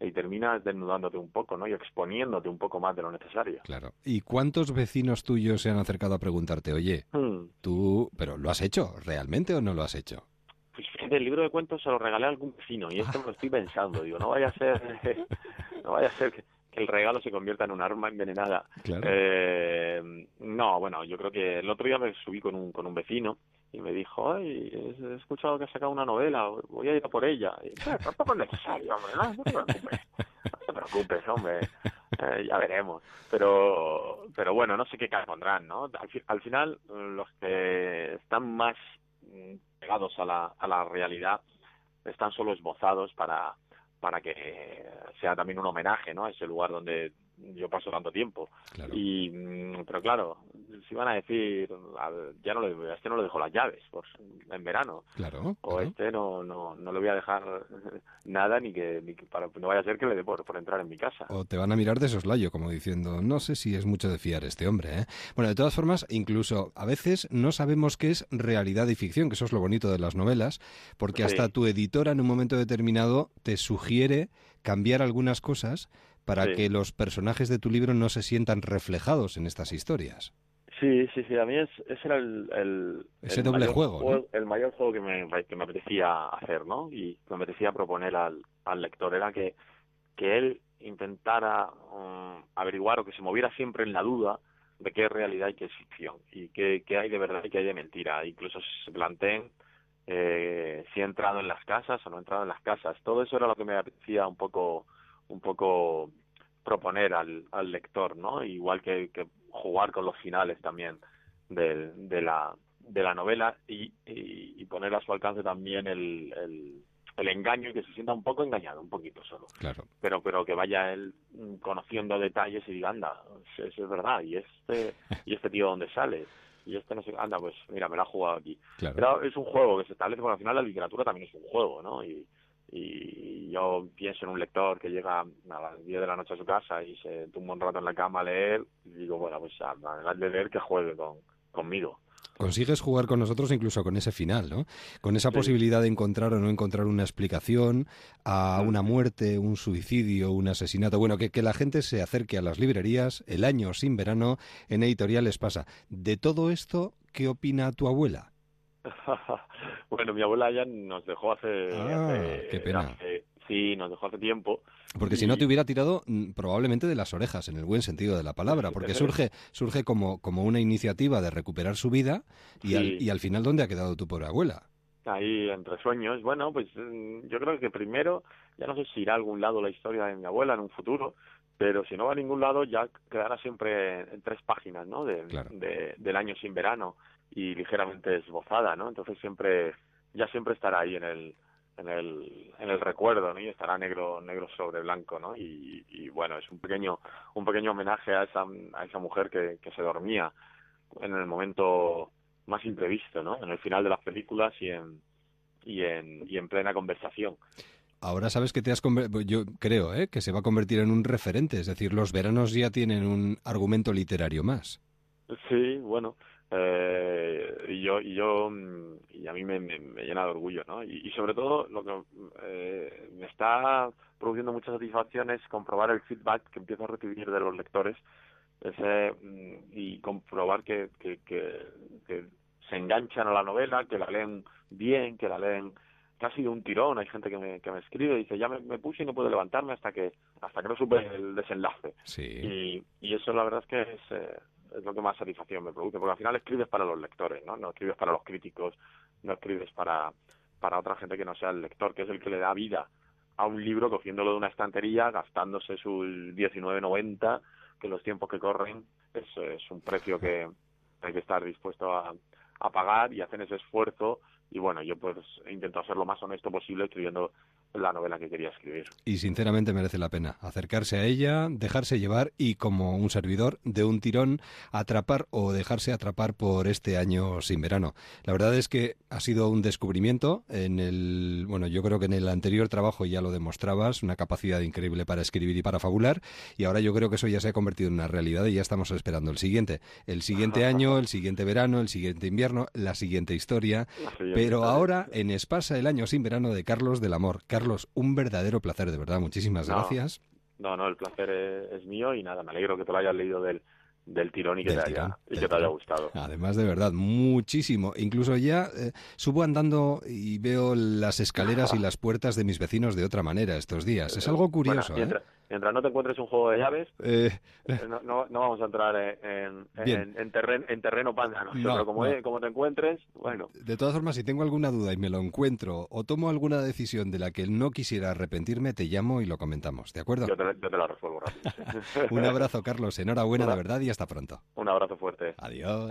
y terminas desnudándote un poco, ¿no? Y exponiéndote un poco más de lo necesario. Claro. ¿Y cuántos vecinos tuyos se han acercado a preguntarte, oye, Hmm. tú, pero lo has hecho realmente o no lo has hecho? Fíjate, el libro de cuentos se lo regalé a algún vecino y esto me lo estoy pensando. Digo, no vaya a ser, [laughs] no vaya a ser que, que el regalo se convierta en un arma envenenada. Claro. Eh, no, bueno, yo creo que el otro día me subí con un, con un vecino y me dijo, ay, he escuchado que ha sacado una novela, voy a ir a por ella. Y, "Eh, tampoco es necesario, hombre, no, no te preocupes, no te preocupes, hombre, Eh, ya veremos. Pero, pero bueno, no sé qué cara pondrán, ¿no? Al, fi- al final, los que están más pegados a la, a la realidad están solo esbozados para, para que sea también un homenaje, ¿no? A ese lugar donde yo paso tanto tiempo. Y, mm, pero claro, si van a decir, ya no le, a este no le dejo las llaves por, en verano. Claro. O este no, no, no le voy a dejar [laughs] nada ni que, ni que para, no vaya a ser que le dé por, por entrar en mi casa. O te van a mirar de soslayo, como diciendo, no sé si es mucho de fiar este hombre. ¿eh? Bueno, de todas formas, incluso a veces no sabemos qué es realidad y ficción, que eso es lo bonito de las novelas, porque Sí. hasta tu editora en un momento determinado te sugiere cambiar algunas cosas para Sí. que los personajes de tu libro no se sientan reflejados en estas historias. Sí, sí, sí, a mí es, ese era el, el, Ese el doble mayor juego, ¿no? El mayor juego que me, que me apetecía hacer, ¿no? Y que me apetecía proponer al, al lector era que, que él intentara mm, averiguar o que se moviera siempre en la duda de qué es realidad y qué es ficción, y qué, qué hay de verdad y qué hay de mentira. Incluso se planteen eh, si he entrado en las casas o no he entrado en las casas. Todo eso era lo que me apetecía un poco, un poco proponer al, al lector, ¿no? Igual que, que jugar con los finales también de, de la de la novela y, y, y poner a su alcance también el, el, el engaño y que se sienta un poco engañado, un poquito solo. Claro. Pero pero que vaya él conociendo detalles y diga, anda, eso es verdad, y este y este tío dónde sale, y este no sé, anda, pues mira, me la ha jugado aquí. Claro. Pero es un juego que se establece, porque al final la literatura también es un juego, ¿no? Y, y yo pienso en un lector que llega a las 10 de la noche a su casa y se tumba un rato en la cama a leer, y digo, bueno, pues además de leer, que juegue con, conmigo. Consigues jugar con nosotros incluso con ese final, ¿no? Con esa Sí. posibilidad de encontrar o no encontrar una explicación a una muerte, un suicidio, un asesinato. Bueno, que, que la gente se acerque a las librerías, el año sin verano, en editoriales pasa. De todo esto, ¿qué opina tu abuela? [laughs] bueno, mi abuela ya nos dejó hace... Ah, hace- qué pena. hace- sí, nos dejó hace tiempo. Porque si no te hubiera tirado mm, probablemente de las orejas, en el buen sentido de la palabra, porque surge, surge como, como una iniciativa de recuperar su vida y, al, Sí. y al final, ¿dónde ha quedado tu pobre abuela? ahí entre sueños. Bueno, pues mm, yo creo que primero, ya no sé si irá a algún lado la historia de mi abuela en un futuro, pero si no va a ningún lado ya quedará siempre en tres páginas, ¿no? De, de- del año sin verano y ligeramente esbozada, ¿no? Entonces siempre, ya siempre estará ahí en el, en el, en el recuerdo, ¿no? Y estará negro, negro sobre blanco, ¿no? Y, y bueno, es un pequeño, un pequeño homenaje a esa, a esa mujer que, que se dormía en el momento más imprevisto, ¿no? En el final de las películas y en, y en, y en plena conversación. Ahora sabes que te has yo creo, ¿eh? que se va a convertir en un referente, es decir, los veranos ya tienen un argumento literario más. Sí, bueno, eh, y yo y yo y a mí me, me, llena de orgullo, ¿no? Y, sobre todo lo que eh, me está produciendo muchas satisfacciones comprobar el feedback que empiezo a recibir de los lectores ese, mm, y comprobar que, que, que, que se enganchan a la novela, que la leen bien, que la leen casi de un tirón. Hay gente que me, que me escribe y dice, ya me, puse y no puedo levantarme hasta que hasta que no supe el desenlace. Sí. Y, eso la verdad es que es, eh, es lo que más satisfacción me produce, porque al final escribes para los lectores, ¿no? No escribes para los críticos, no escribes para, para otra gente que no sea el lector, que es el que le da vida a un libro cogiéndolo de una estantería, gastándose sus 19.90, que los tiempos que corren es, es un precio que hay que estar dispuesto a, a pagar y hacen ese esfuerzo y bueno, yo pues intento hacer lo más honesto posible escribiendo la novela que quería escribir. Y sinceramente merece la pena acercarse a ella, dejarse llevar y como un servidor de un tirón atrapar o dejarse atrapar por este año sin verano. La verdad es que ha sido un descubrimiento en el, bueno, yo creo que en el anterior trabajo ya lo demostrabas, una capacidad increíble para escribir y para fabular y ahora yo creo que eso ya se ha convertido en una realidad y ya estamos esperando el siguiente, el siguiente [laughs] año, el siguiente verano, el siguiente invierno, la siguiente historia, pero ahora en Espasa el año sin verano de Carlos del Amor. Carlos, un verdadero placer, de verdad. Muchísimas gracias. No, no, el placer es, mío y nada, me alegro que te lo hayas leído del, del tirón y que, te, haya, y que te haya gustado. Además, de verdad, muchísimo. Incluso ya eh, subo andando y veo las escaleras y las puertas de mis vecinos de otra manera estos días. Es algo curioso. ¿eh? Mientras no te encuentres un juego de llaves, eh, eh, no, no, vamos a entrar en, en, en, terreno, en terreno pantano. pero como, como, te encuentres, bueno. De todas formas, si tengo alguna duda y me lo encuentro o tomo alguna decisión de la que no quisiera arrepentirme, te llamo y lo comentamos, ¿de acuerdo? Yo te, yo te la resuelvo rápido. [laughs] un abrazo, Carlos. Enhorabuena, de verdad, y hasta pronto. Un abrazo fuerte. Adiós.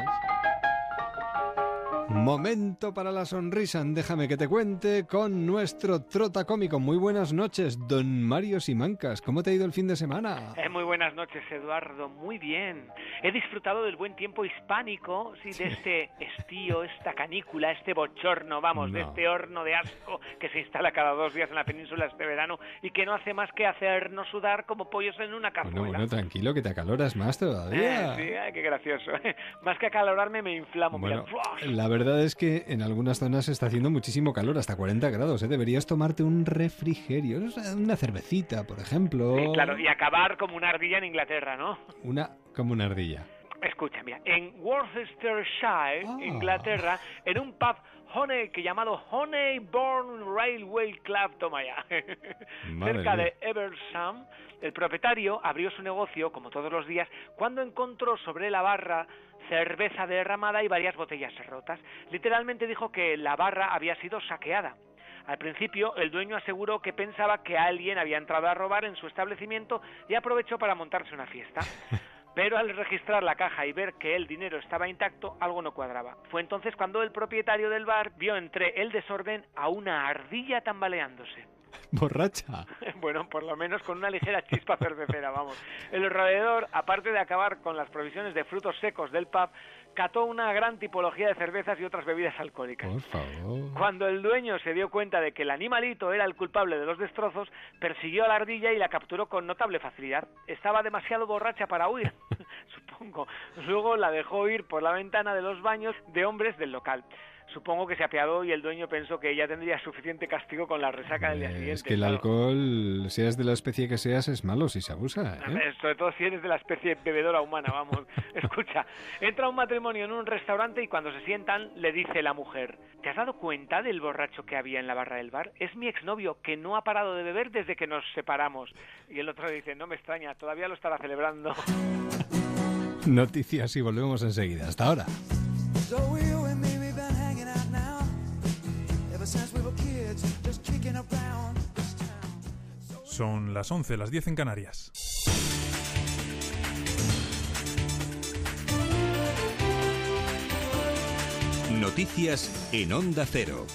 Momento para la sonrisa, déjame que te cuente con nuestro trota cómico. Muy buenas noches, don Mario Simancas. ¿Cómo te ha ido el fin de semana? Eh, muy buenas noches, Eduardo. Muy bien. He disfrutado del buen tiempo hispánico, sí, de este estío, esta canícula, este bochorno, vamos, de este horno de asco que se instala cada dos días en la península este verano y que no hace más que hacernos sudar como pollos en una cazuela. Bueno, bueno, tranquilo, que te acaloras más todavía. Eh, sí, qué gracioso. [laughs] más que acalorarme me inflamo. Bueno, la verdad verdad es que en algunas zonas está haciendo muchísimo calor, hasta 40 grados. ¿eh? Deberías tomarte un refrigerio, una cervecita, por ejemplo. claro, y acabar como una ardilla en Inglaterra, ¿no? Una como una ardilla. Escucha, mira, en Worcestershire, ah. Inglaterra, en un pub Honey, que llamado Honeyborn Railway Club, toma ya, [laughs] cerca de Eversham, el propietario abrió su negocio, como todos los días, cuando encontró sobre la barra cerveza derramada y varias botellas rotas. Literalmente dijo que la barra había sido saqueada. Al principio, el dueño aseguró que pensaba que alguien había entrado a robar en su establecimiento y aprovechó para montarse una fiesta. [laughs] Pero al registrar la caja y ver que el dinero estaba intacto, algo no cuadraba. Fue entonces cuando el propietario del bar vio entre el desorden a una ardilla tambaleándose. [laughs] borracha. [laughs] Bueno, por lo menos con una ligera chispa cervecera, vamos. El roedor, aparte de acabar con las provisiones de frutos secos del pub, cató una gran tipología de cervezas y otras bebidas alcohólicas. Por favor. Cuando el dueño se dio cuenta de que el animalito era el culpable de los destrozos, persiguió a la ardilla y la capturó con notable facilidad. Estaba demasiado borracha para huir, [laughs] supongo. Luego la dejó ir por la ventana de los baños de hombres del local supongo que se apiadó y el dueño pensó que ella tendría suficiente castigo con la resaca del día siguiente. Es que el alcohol, seas de la especie que seas, es malo si se abusa. ¿eh? Sobre todo si eres de la especie bebedora humana, vamos. [laughs] Escucha, entra un matrimonio en un restaurante y cuando se sientan le dice la mujer, ¿te has dado cuenta del borracho que había en la barra del bar? Es mi exnovio que no ha parado de beber desde que nos separamos. Y el otro dice, no me extraña, todavía lo estará celebrando. [laughs] Noticias y volvemos enseguida. Hasta ahora. Son las 11, las 10 en Canarias. Noticias en Onda Cero.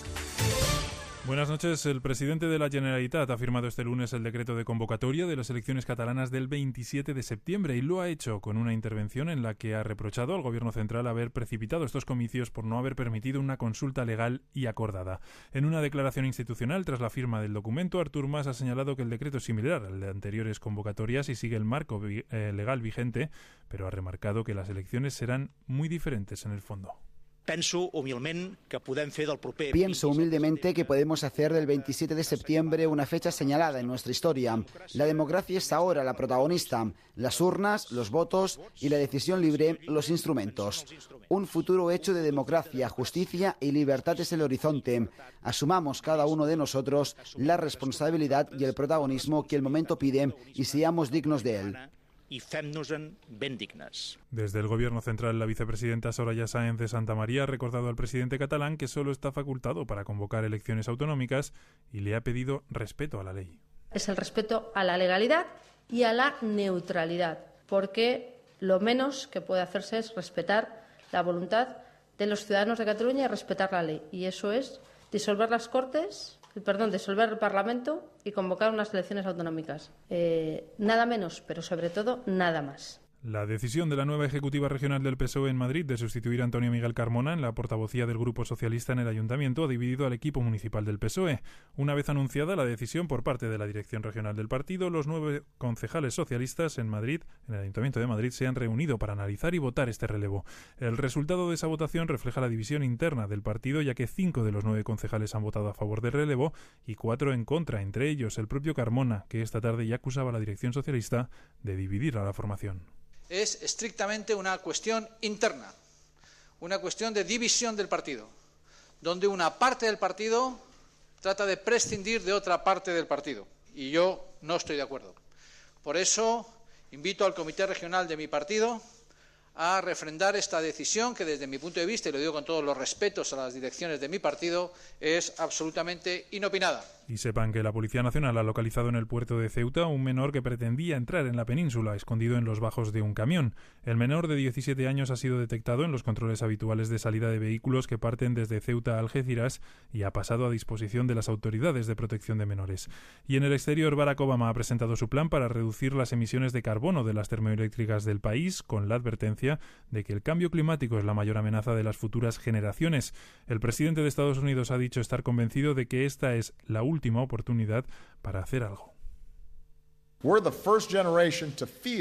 Buenas noches. El presidente de la Generalitat ha firmado este lunes el decreto de convocatoria de las elecciones catalanas del 27 de septiembre y lo ha hecho con una intervención en la que ha reprochado al gobierno central haber precipitado estos comicios por no haber permitido una consulta legal y acordada. En una declaración institucional tras la firma del documento, Artur Mas ha señalado que el decreto es similar al de anteriores convocatorias y sigue el marco eh, legal vigente, pero ha remarcado que las elecciones serán muy diferentes en el fondo. Pienso humildemente que podemos hacer del 27 de septiembre una fecha señalada en nuestra historia. La democracia es ahora la protagonista, las urnas, los votos y la decisión libre, los instrumentos. Un futuro hecho de democracia, justicia y libertad es el horizonte. Asumamos cada uno de nosotros la responsabilidad y el protagonismo que el momento pide y seamos dignos de él y Desde el Gobierno central, la vicepresidenta Soraya Sáenz de Santa María ha recordado al presidente catalán que solo está facultado para convocar elecciones autonómicas y le ha pedido respeto a la ley. Es el respeto a la legalidad y a la neutralidad, porque lo menos que puede hacerse es respetar la voluntad de los ciudadanos de Cataluña y respetar la ley. Y eso es disolver las Cortes perdón, disolver el Parlamento y convocar unas elecciones autonómicas. Eh, nada menos, pero sobre todo nada más. La decisión de la nueva ejecutiva regional del PSOE en Madrid de sustituir a Antonio Miguel Carmona en la portavocía del Grupo Socialista en el Ayuntamiento ha dividido al equipo municipal del PSOE. Una vez anunciada la decisión por parte de la dirección regional del partido, los nueve concejales socialistas en Madrid, en el Ayuntamiento de Madrid, se han reunido para analizar y votar este relevo. El resultado de esa votación refleja la división interna del partido, ya que cinco de los nueve concejales han votado a favor del relevo y cuatro en contra, entre ellos el propio Carmona, que esta tarde ya acusaba a la dirección socialista de dividir a la formación es estrictamente una cuestión interna, una cuestión de división del partido, donde una parte del partido trata de prescindir de otra parte del partido. Y yo no estoy de acuerdo. Por eso invito al Comité Regional de mi partido a refrendar esta decisión que desde mi punto de vista, y lo digo con todos los respetos a las direcciones de mi partido, es absolutamente inopinada. Y sepan que la Policía Nacional ha localizado en el puerto de Ceuta un menor que pretendía entrar en la península, escondido en los bajos de un camión. El menor de 17 años ha sido detectado en los controles habituales de salida de vehículos que parten desde Ceuta a Algeciras y ha pasado a disposición de las autoridades de protección de menores. Y en el exterior, Barack Obama ha presentado su plan para reducir las emisiones de carbono de las termoeléctricas del país, con la advertencia de que el cambio climático es la mayor amenaza de las futuras generaciones. El presidente de Estados Unidos ha dicho estar convencido de que esta es la última oportunidad para hacer algo.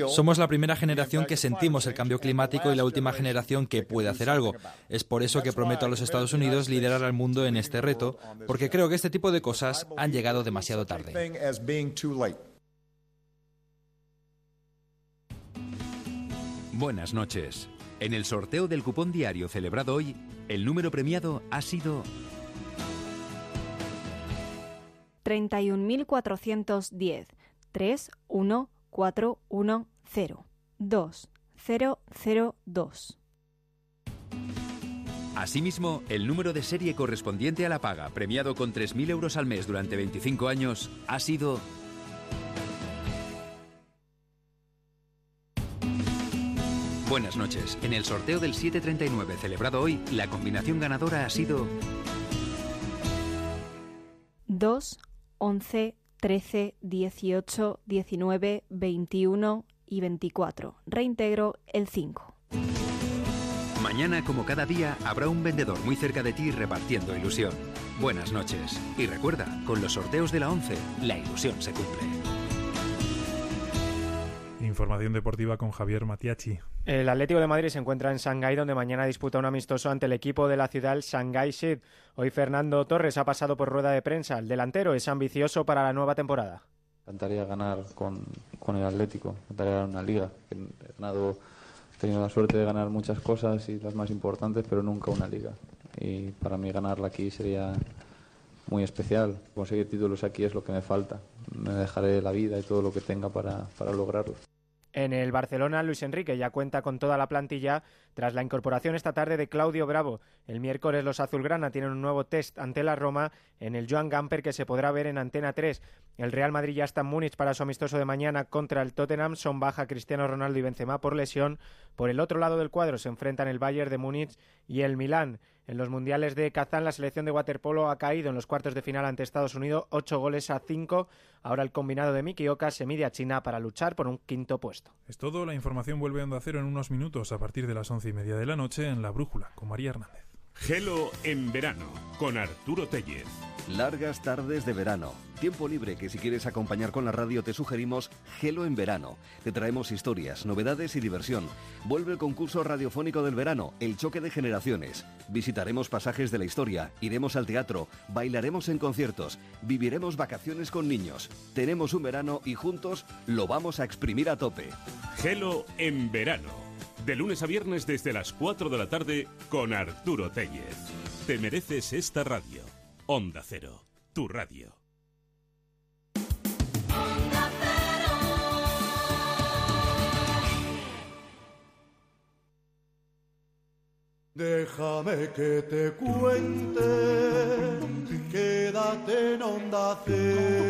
Somos la primera generación que sentimos el cambio climático y la última generación que puede hacer algo. Es por eso que prometo a los Estados Unidos liderar al mundo en este reto, porque creo que este tipo de cosas han llegado demasiado tarde. Buenas noches. En el sorteo del cupón diario celebrado hoy, el número premiado ha sido 31.410 31410 2002. Asimismo, el número de serie correspondiente a la paga, premiado con 3.000 euros al mes durante 25 años, ha sido Buenas noches. En el sorteo del 739 celebrado hoy, la combinación ganadora ha sido 2, 11, 13, 18, 19, 21 y 24. Reintegro el 5. Mañana, como cada día, habrá un vendedor muy cerca de ti repartiendo ilusión. Buenas noches. Y recuerda, con los sorteos de la 11, la ilusión se cumple. Información deportiva con Javier Matiachi. El Atlético de Madrid se encuentra en Shanghái, donde mañana disputa un amistoso ante el equipo de la ciudad Shanghai Shid. Hoy Fernando Torres ha pasado por rueda de prensa. El delantero es ambicioso para la nueva temporada. Encantaría ganar con, el Atlético, encantaría ganar una liga. He ganado, he tenido la suerte de ganar muchas cosas y las más importantes, pero nunca una liga. Y para mí ganarla aquí sería muy especial. Conseguir títulos aquí es lo que me falta. Me dejaré la vida y todo lo que tenga para, para lograrlo. En el Barcelona, Luis Enrique ya cuenta con toda la plantilla tras la incorporación esta tarde de Claudio Bravo. El miércoles los azulgrana tienen un nuevo test ante la Roma en el Joan Gamper que se podrá ver en Antena 3. El Real Madrid ya está en Múnich para su amistoso de mañana contra el Tottenham. Son baja Cristiano Ronaldo y Benzema por lesión. Por el otro lado del cuadro se enfrentan el Bayern de Múnich y el Milán. En los mundiales de Kazán, la selección de waterpolo ha caído en los cuartos de final ante Estados Unidos, ocho goles a cinco. Ahora el combinado de Miki Oka se mide a China para luchar por un quinto puesto. Es todo. La información vuelve a Onda Cero en unos minutos a partir de las once y media de la noche en La Brújula con María Hernández. Gelo en verano con Arturo Tellez. Largas tardes de verano. Tiempo libre que si quieres acompañar con la radio te sugerimos Gelo en verano. Te traemos historias, novedades y diversión. Vuelve el concurso radiofónico del verano, El choque de generaciones. Visitaremos pasajes de la historia, iremos al teatro, bailaremos en conciertos, viviremos vacaciones con niños. Tenemos un verano y juntos lo vamos a exprimir a tope. Gelo en verano. De lunes a viernes desde las 4 de la tarde con Arturo Tellez. Te mereces esta radio. Onda Cero, tu radio. Déjame que te cuente, quédate en onda cero.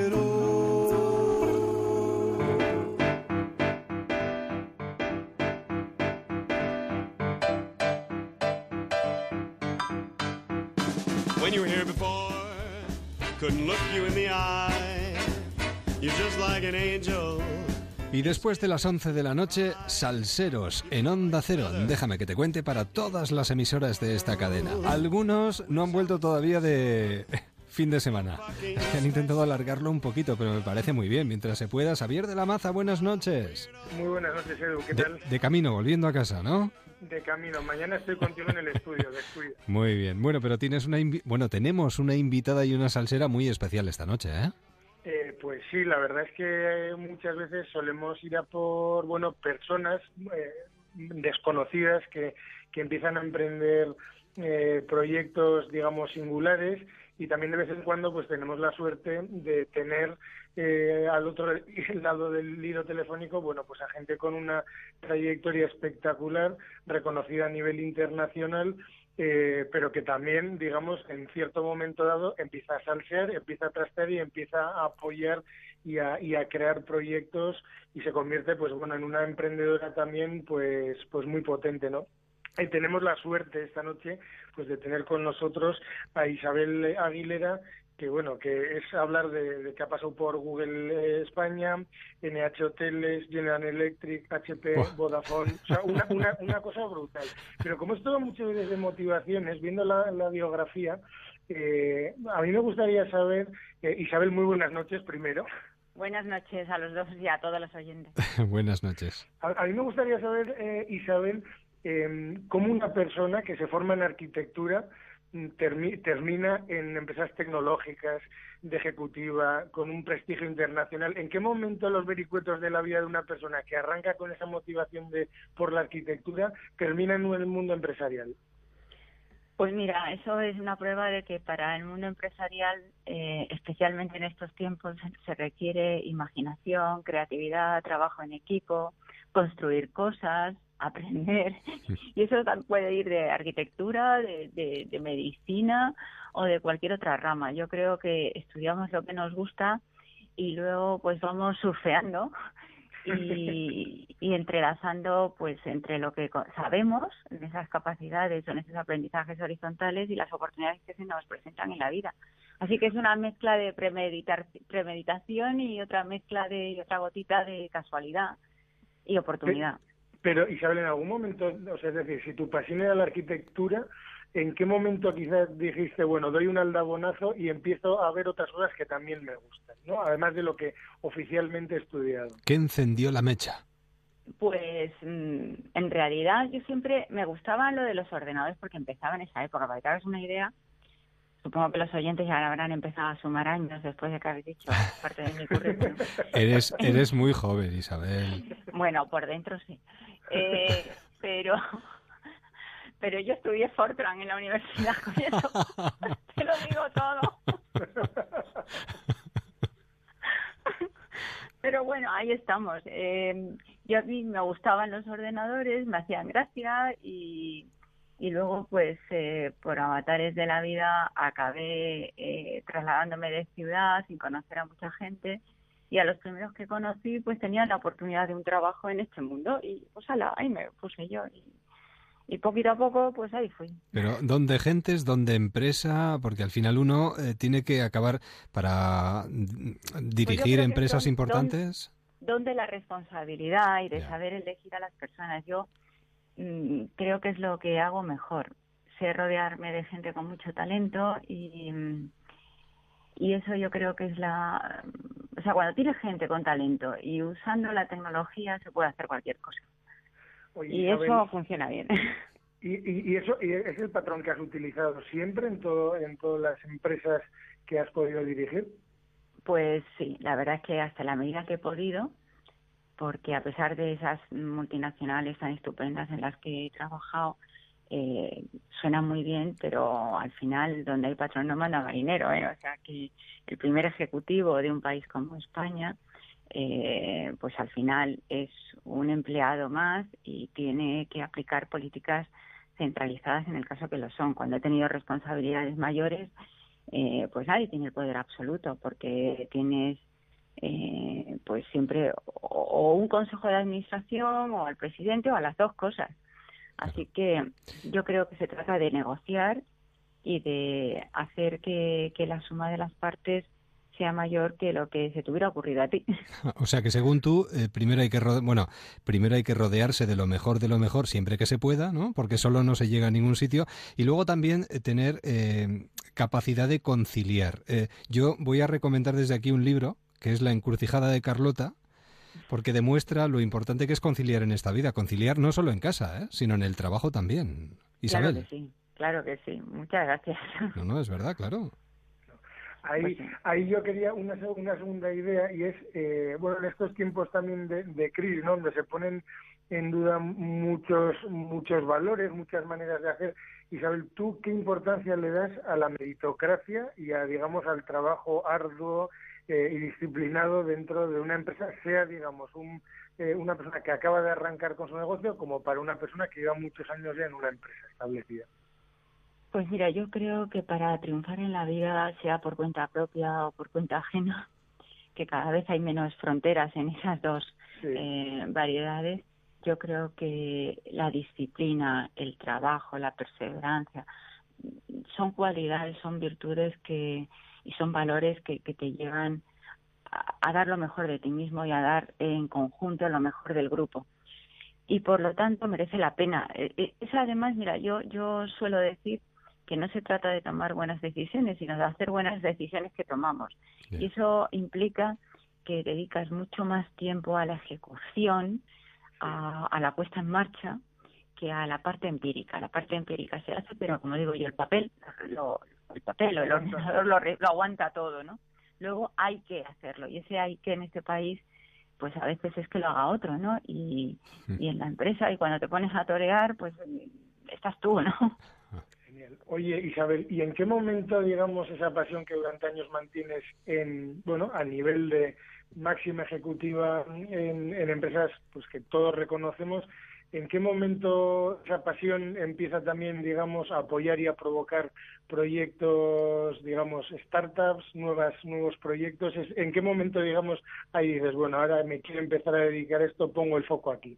Couldn't look you in the eye. You're just like an angel. Y después de las 11 de la noche, Salseros en Onda Cero. Déjame que te cuente para todas las emisoras de esta cadena. Algunos no han vuelto todavía de [laughs] fin de semana. Han intentado alargarlo un poquito, pero me parece muy bien. Mientras se pueda, Xavier de la Maza, buenas noches. Muy buenas noches, Edu. ¿Qué tal? De, camino, volviendo a casa, ¿no? De camino. Mañana estoy contigo en el estudio. [laughs] Muy bien. Bueno, pero tienes una... Bueno, tenemos una invitada y una salsera muy especial esta noche, ¿eh? Eh, pues sí, la verdad es que muchas veces solemos ir a por, bueno, personas eh, desconocidas que, que empiezan a emprender eh, proyectos, digamos, singulares y también de vez en cuando pues tenemos la suerte de tener eh, al otro [laughs] lado del hilo telefónico, bueno, pues a gente con una trayectoria espectacular, reconocida a nivel internacional eh, pero que también, digamos, en cierto momento dado empieza a salsear, empieza a trastear y empieza a apoyar y a, y a crear proyectos y se convierte, pues bueno, en una emprendedora también, pues, pues muy potente, ¿no? Y tenemos la suerte esta noche, pues de tener con nosotros a Isabel Aguilera, que bueno, que es hablar de, de que ha pasado por Google eh, España, NH Hoteles, General Electric, HP, Vodafone, o sea, una, una, [laughs] una, cosa brutal. Pero como es todo muchas veces de motivaciones, viendo la, la biografía, eh, a mí me gustaría saber, eh, Isabel, muy buenas noches primero. Buenas noches a los dos y a todos los oyentes. [laughs] buenas noches. A, a, mí me gustaría saber, eh, Isabel, eh, cómo una persona que se forma en arquitectura termina en empresas tecnológicas, de ejecutiva, con un prestigio internacional. ¿En qué momento los vericuetos de la vida de una persona que arranca con esa motivación de por la arquitectura termina en el mundo empresarial? Pues mira, eso es una prueba de que para el mundo empresarial, eh, especialmente en estos tiempos, se requiere imaginación, creatividad, trabajo en equipo, construir cosas, aprender. [laughs] Y eso puede ir de arquitectura, de, de, de, medicina o de cualquier otra rama. Yo creo que estudiamos lo que nos gusta y luego pues vamos surfeando [laughs] y, y entrelazando pues entre lo que sabemos, en esas capacidades o en esos aprendizajes horizontales y las oportunidades que se nos presentan en la vida. Así que es una mezcla de premeditar, premeditación y otra mezcla de otra gotita de casualidad y oportunidad. Pero, Isabel, en algún momento, o sea, es decir, si tu pasión era la arquitectura, ¿en qué momento quizás dijiste, bueno, doy un aldabonazo y empiezo a ver otras cosas que también me gustan, ¿no? Además de lo que oficialmente he estudiado. ¿Qué encendió la mecha? Pues mm, en realidad yo siempre me gustaba lo de los ordenadores porque empezaba en esa época. Para que te hagas una idea, supongo que los oyentes ya habrán empezado a sumar años después de que habéis dicho parte de mi currículum. [laughs] eres, eres muy joven, Isabel. Bueno, por dentro sí. Eh, pero pero yo estudié Fortran en la universidad con eso. [laughs] Te lo digo todo. pero bueno, ahí estamos. Eh, yo a mí me gustaban los ordenadores, me hacían gracia y, y luego pues eh, por avatares de la vida acabé eh, trasladándome de ciudad sin conocer a mucha gente y a los primeros que conocí pues tenían la oportunidad de un trabajo en este mundo y pues ala, ahí me puse yo y, y poquito a poco, pues ahí fui. Pero ¿dónde gentes, dónde empresa? Porque al final uno eh, tiene que acabar para mm, dirigir empresas importantes. Donde la responsabilidad y de saber elegir a las personas. Yo mm, creo que es lo que hago mejor. Sé rodearme de gente con mucho talento y, mm, y eso yo creo que es la... O sea, cuando tienes gente con talento y usando la tecnología se puede hacer cualquier cosa y eso funciona bien. ¿Y, y, eso y es el patrón que has utilizado siempre en todo en todas las empresas que has podido dirigir? Pues sí, la verdad es que hasta la medida que he podido, porque a pesar de esas multinacionales tan estupendas en las que he trabajado, eh, suena muy bien, pero al final donde hay patrón no manda marinero, ¿eh? o sea que el primer ejecutivo de un país como España eh, pues al final es un empleado más y tiene que aplicar políticas centralizadas en el caso que lo son. Cuando he tenido responsabilidades mayores, eh, pues nadie tiene el poder absoluto porque tienes eh, pues siempre o, un consejo de administración o al presidente o a las dos cosas. Así que yo creo que se trata de negociar y de hacer que la suma de las partes sea mayor que lo que se te hubiera ocurrido a ti. [laughs] O sea que según tú, eh, primero hay que bueno, primero hay que rodearse de lo mejor de lo mejor siempre que se pueda, ¿no? Porque solo no se llega a ningún sitio y luego también eh, tener eh, capacidad de conciliar. yo voy a recomendar desde aquí un libro que es La encrucijada de Carlota, porque demuestra lo importante que es conciliar en esta vida, conciliar no solo en casa, sino en el trabajo también. Isabel. Claro que sí, claro que sí. Muchas gracias. [laughs] No, no, es verdad, claro. Ahí, pues ahí yo quería una, una segunda idea y es, eh, bueno, en estos tiempos también de, de crisis, ¿no? donde se ponen en duda muchos muchos valores, muchas maneras de hacer. Isabel, ¿tú qué importancia le das a la meritocracia y a, digamos, al trabajo arduo eh, y disciplinado dentro de una empresa, sea, digamos, un, eh, una persona que acaba de arrancar con su negocio como para una persona que lleva muchos años ya en una empresa establecida? Pues mira, yo creo que para triunfar en la vida, sea por cuenta propia o por cuenta ajena, [laughs] que cada vez hay menos fronteras en esas dos eh, variedades, yo creo que la disciplina, el trabajo, la perseverancia, son cualidades, son virtudes que y son valores que, que te llevan a, a, dar lo mejor de ti mismo y a dar en conjunto lo mejor del grupo. Y por lo tanto merece la pena. E, e, es además, mira, yo yo suelo decir que no se trata de tomar buenas decisiones, sino de hacer buenas decisiones que tomamos. Y eso implica que dedicas mucho más tiempo a la ejecución, a, la puesta en marcha, que a la parte empírica. La parte empírica se hace, pero como digo yo, el papel, lo, el papel o el ordenador lo, lo aguanta todo, ¿no? Luego hay que hacerlo y ese hay que en este país pues a veces es que lo haga otro, ¿no? Y, y en la empresa y cuando te pones a torear, pues estás tú, ¿no? [laughs] Oye, Isabel, ¿y en qué momento, digamos, esa pasión que durante años mantienes en, bueno, a nivel de máxima ejecutiva en, empresas, pues que todos reconocemos, ¿en qué momento esa pasión empieza también, digamos, a apoyar y a provocar proyectos, digamos, startups, nuevas, nuevos proyectos? ¿En qué momento, digamos, ahí dices, bueno, ahora me quiero empezar a dedicar a esto, pongo el foco aquí?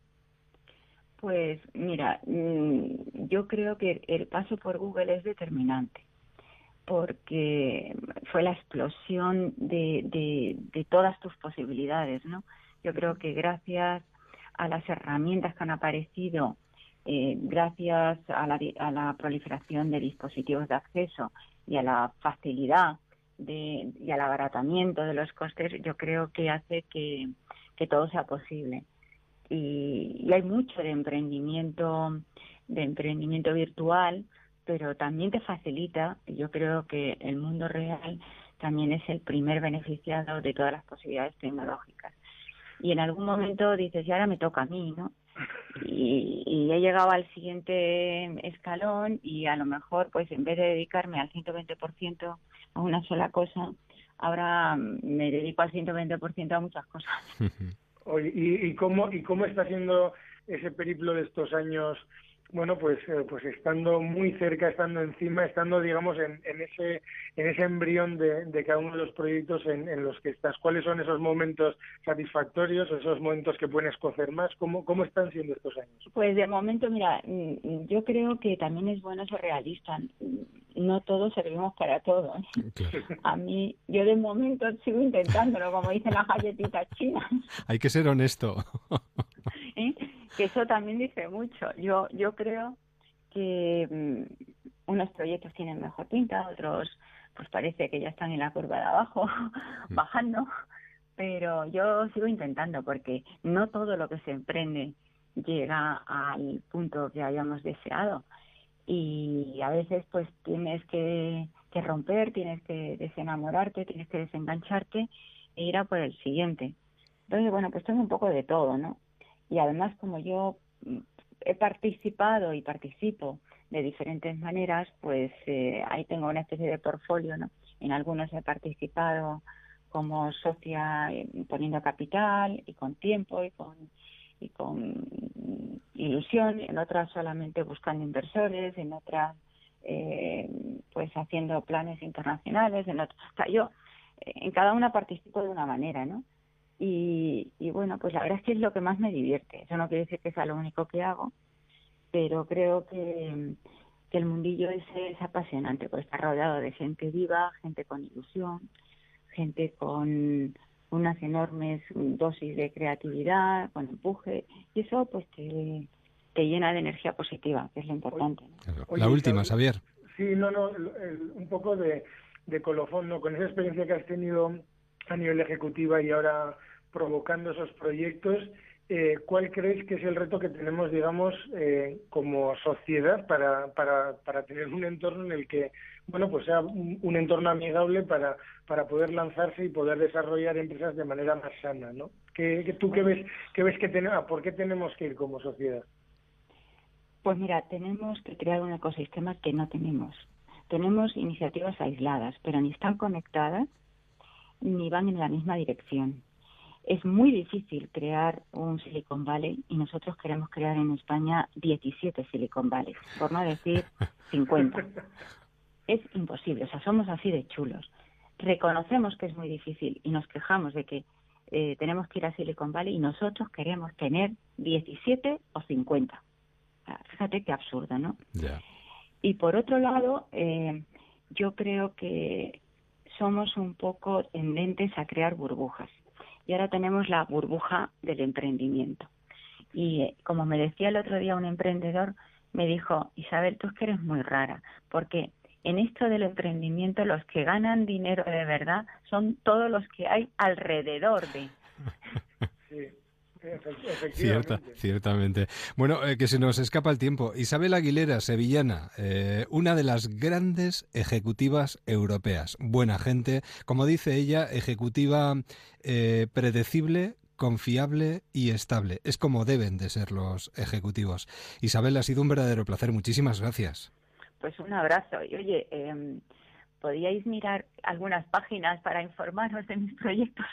Pues mira, mm, yo creo que el paso por Google es determinante porque fue la explosión de, de, todas tus posibilidades, ¿no? Yo creo que gracias a las herramientas que han aparecido, eh, gracias a la, a la proliferación de dispositivos de acceso y a la facilidad de, y al abaratamiento de los costes, yo creo que hace que, que todo sea posible. Y, hay mucho de emprendimiento de emprendimiento virtual pero también te facilita yo creo que el mundo real también es el primer beneficiado de todas las posibilidades tecnológicas y en algún momento dices y ahora me toca a mí no y, y, he llegado al siguiente escalón y a lo mejor pues en vez de dedicarme al 120% a una sola cosa ahora me dedico al 120% a muchas cosas. [laughs] ¿y, y, cómo, ¿Y cómo está siendo ese periplo de estos años bueno, pues, eh, pues estando muy cerca, estando encima, estando, digamos, en, en ese, en ese embrión de, de cada uno de los proyectos en, en, los que estás. ¿Cuáles son esos momentos satisfactorios, esos momentos que pueden escocer más? ¿Cómo, cómo están siendo estos años? Pues de momento, mira, mm, yo creo que también es bueno ser realista. No todos servimos para todo. A mí, yo de momento sigo intentándolo, como dicen las galletitas chinas. Hay que ser honesto. ¿Eh? Que eso también dice mucho. Yo, yo creo que mm, unos proyectos tienen mejor pinta, otros pues parece que ya están en la curva de abajo, [laughs] mm. bajando, pero yo sigo intentando porque no todo lo que se emprende llega al punto que hayamos deseado y a veces pues tienes que, que romper, tienes que desenamorarte, tienes que desengancharte e ir a por el siguiente. Entonces, bueno, pues tengo un poco de todo, ¿no? Y además como yo mm, he participado y participo de diferentes maneras, pues eh, ahí tengo una especie de portfolio, ¿no? En algunos he participado como socia eh, poniendo capital y con tiempo y con y con ilusión, en otras solamente buscando inversores, en otras eh, pues haciendo planes internacionales, en otras, o sea, yo en cada una participo de una manera, ¿no? Y, bueno, pues la verdad es que es lo que más me divierte. Eso no quiere decir que sea lo único que hago, pero creo que, el mundillo es, es apasionante, porque está rodeado de gente viva, gente con ilusión, gente con unas enormes dosis de creatividad, con empuje, y eso pues te, te llena de energía positiva, que es lo importante. la última, Xavier. Sí, no, no, un poco de, de colofón, ¿no? Con esa experiencia que has tenido a nivel ejecutiva y ahora provocando esos proyectos, eh, ¿cuál crees que es el reto que tenemos, digamos, eh, como sociedad para, para, para tener un entorno en el que, bueno, pues sea un, entorno amigable para, para poder lanzarse y poder desarrollar empresas de manera más sana, ¿no? ¿Qué, tú qué ves, qué ves que tenemos, por qué tenemos que ir como sociedad? Pues mira, tenemos que crear un ecosistema que no tenemos. Tenemos iniciativas aisladas, pero ni están conectadas ni van en la misma dirección es muy difícil crear un Silicon Valley y nosotros queremos crear en España 17 Silicon Valley, por no decir [laughs] 50. Es imposible, o sea, somos así de chulos. Reconocemos que es muy difícil y nos quejamos de que eh, tenemos que ir a Silicon Valley y nosotros queremos tener 17 o 50. fíjate qué absurdo, ¿no? Y por otro lado, eh, yo creo que somos un poco tendentes a crear burbujas y ahora tenemos la burbuja del emprendimiento. Y eh, como me decía el otro día un emprendedor, me dijo, Isabel, tú es que eres muy rara, porque en esto del emprendimiento los que ganan dinero de verdad son todos los que hay alrededor de. [laughs] Sí. Cierta, ciertamente. Bueno, eh, que se nos escapa el tiempo. Isabel Aguilera, sevillana, eh, una de las grandes ejecutivas europeas. Buena gente, como dice ella, ejecutiva eh, predecible, confiable y estable. Es como deben de ser los ejecutivos. Isabel, ha sido un verdadero placer. Muchísimas gracias. Pues un abrazo. Y oye, eh, podíais mirar algunas páginas para informaros de mis proyectos.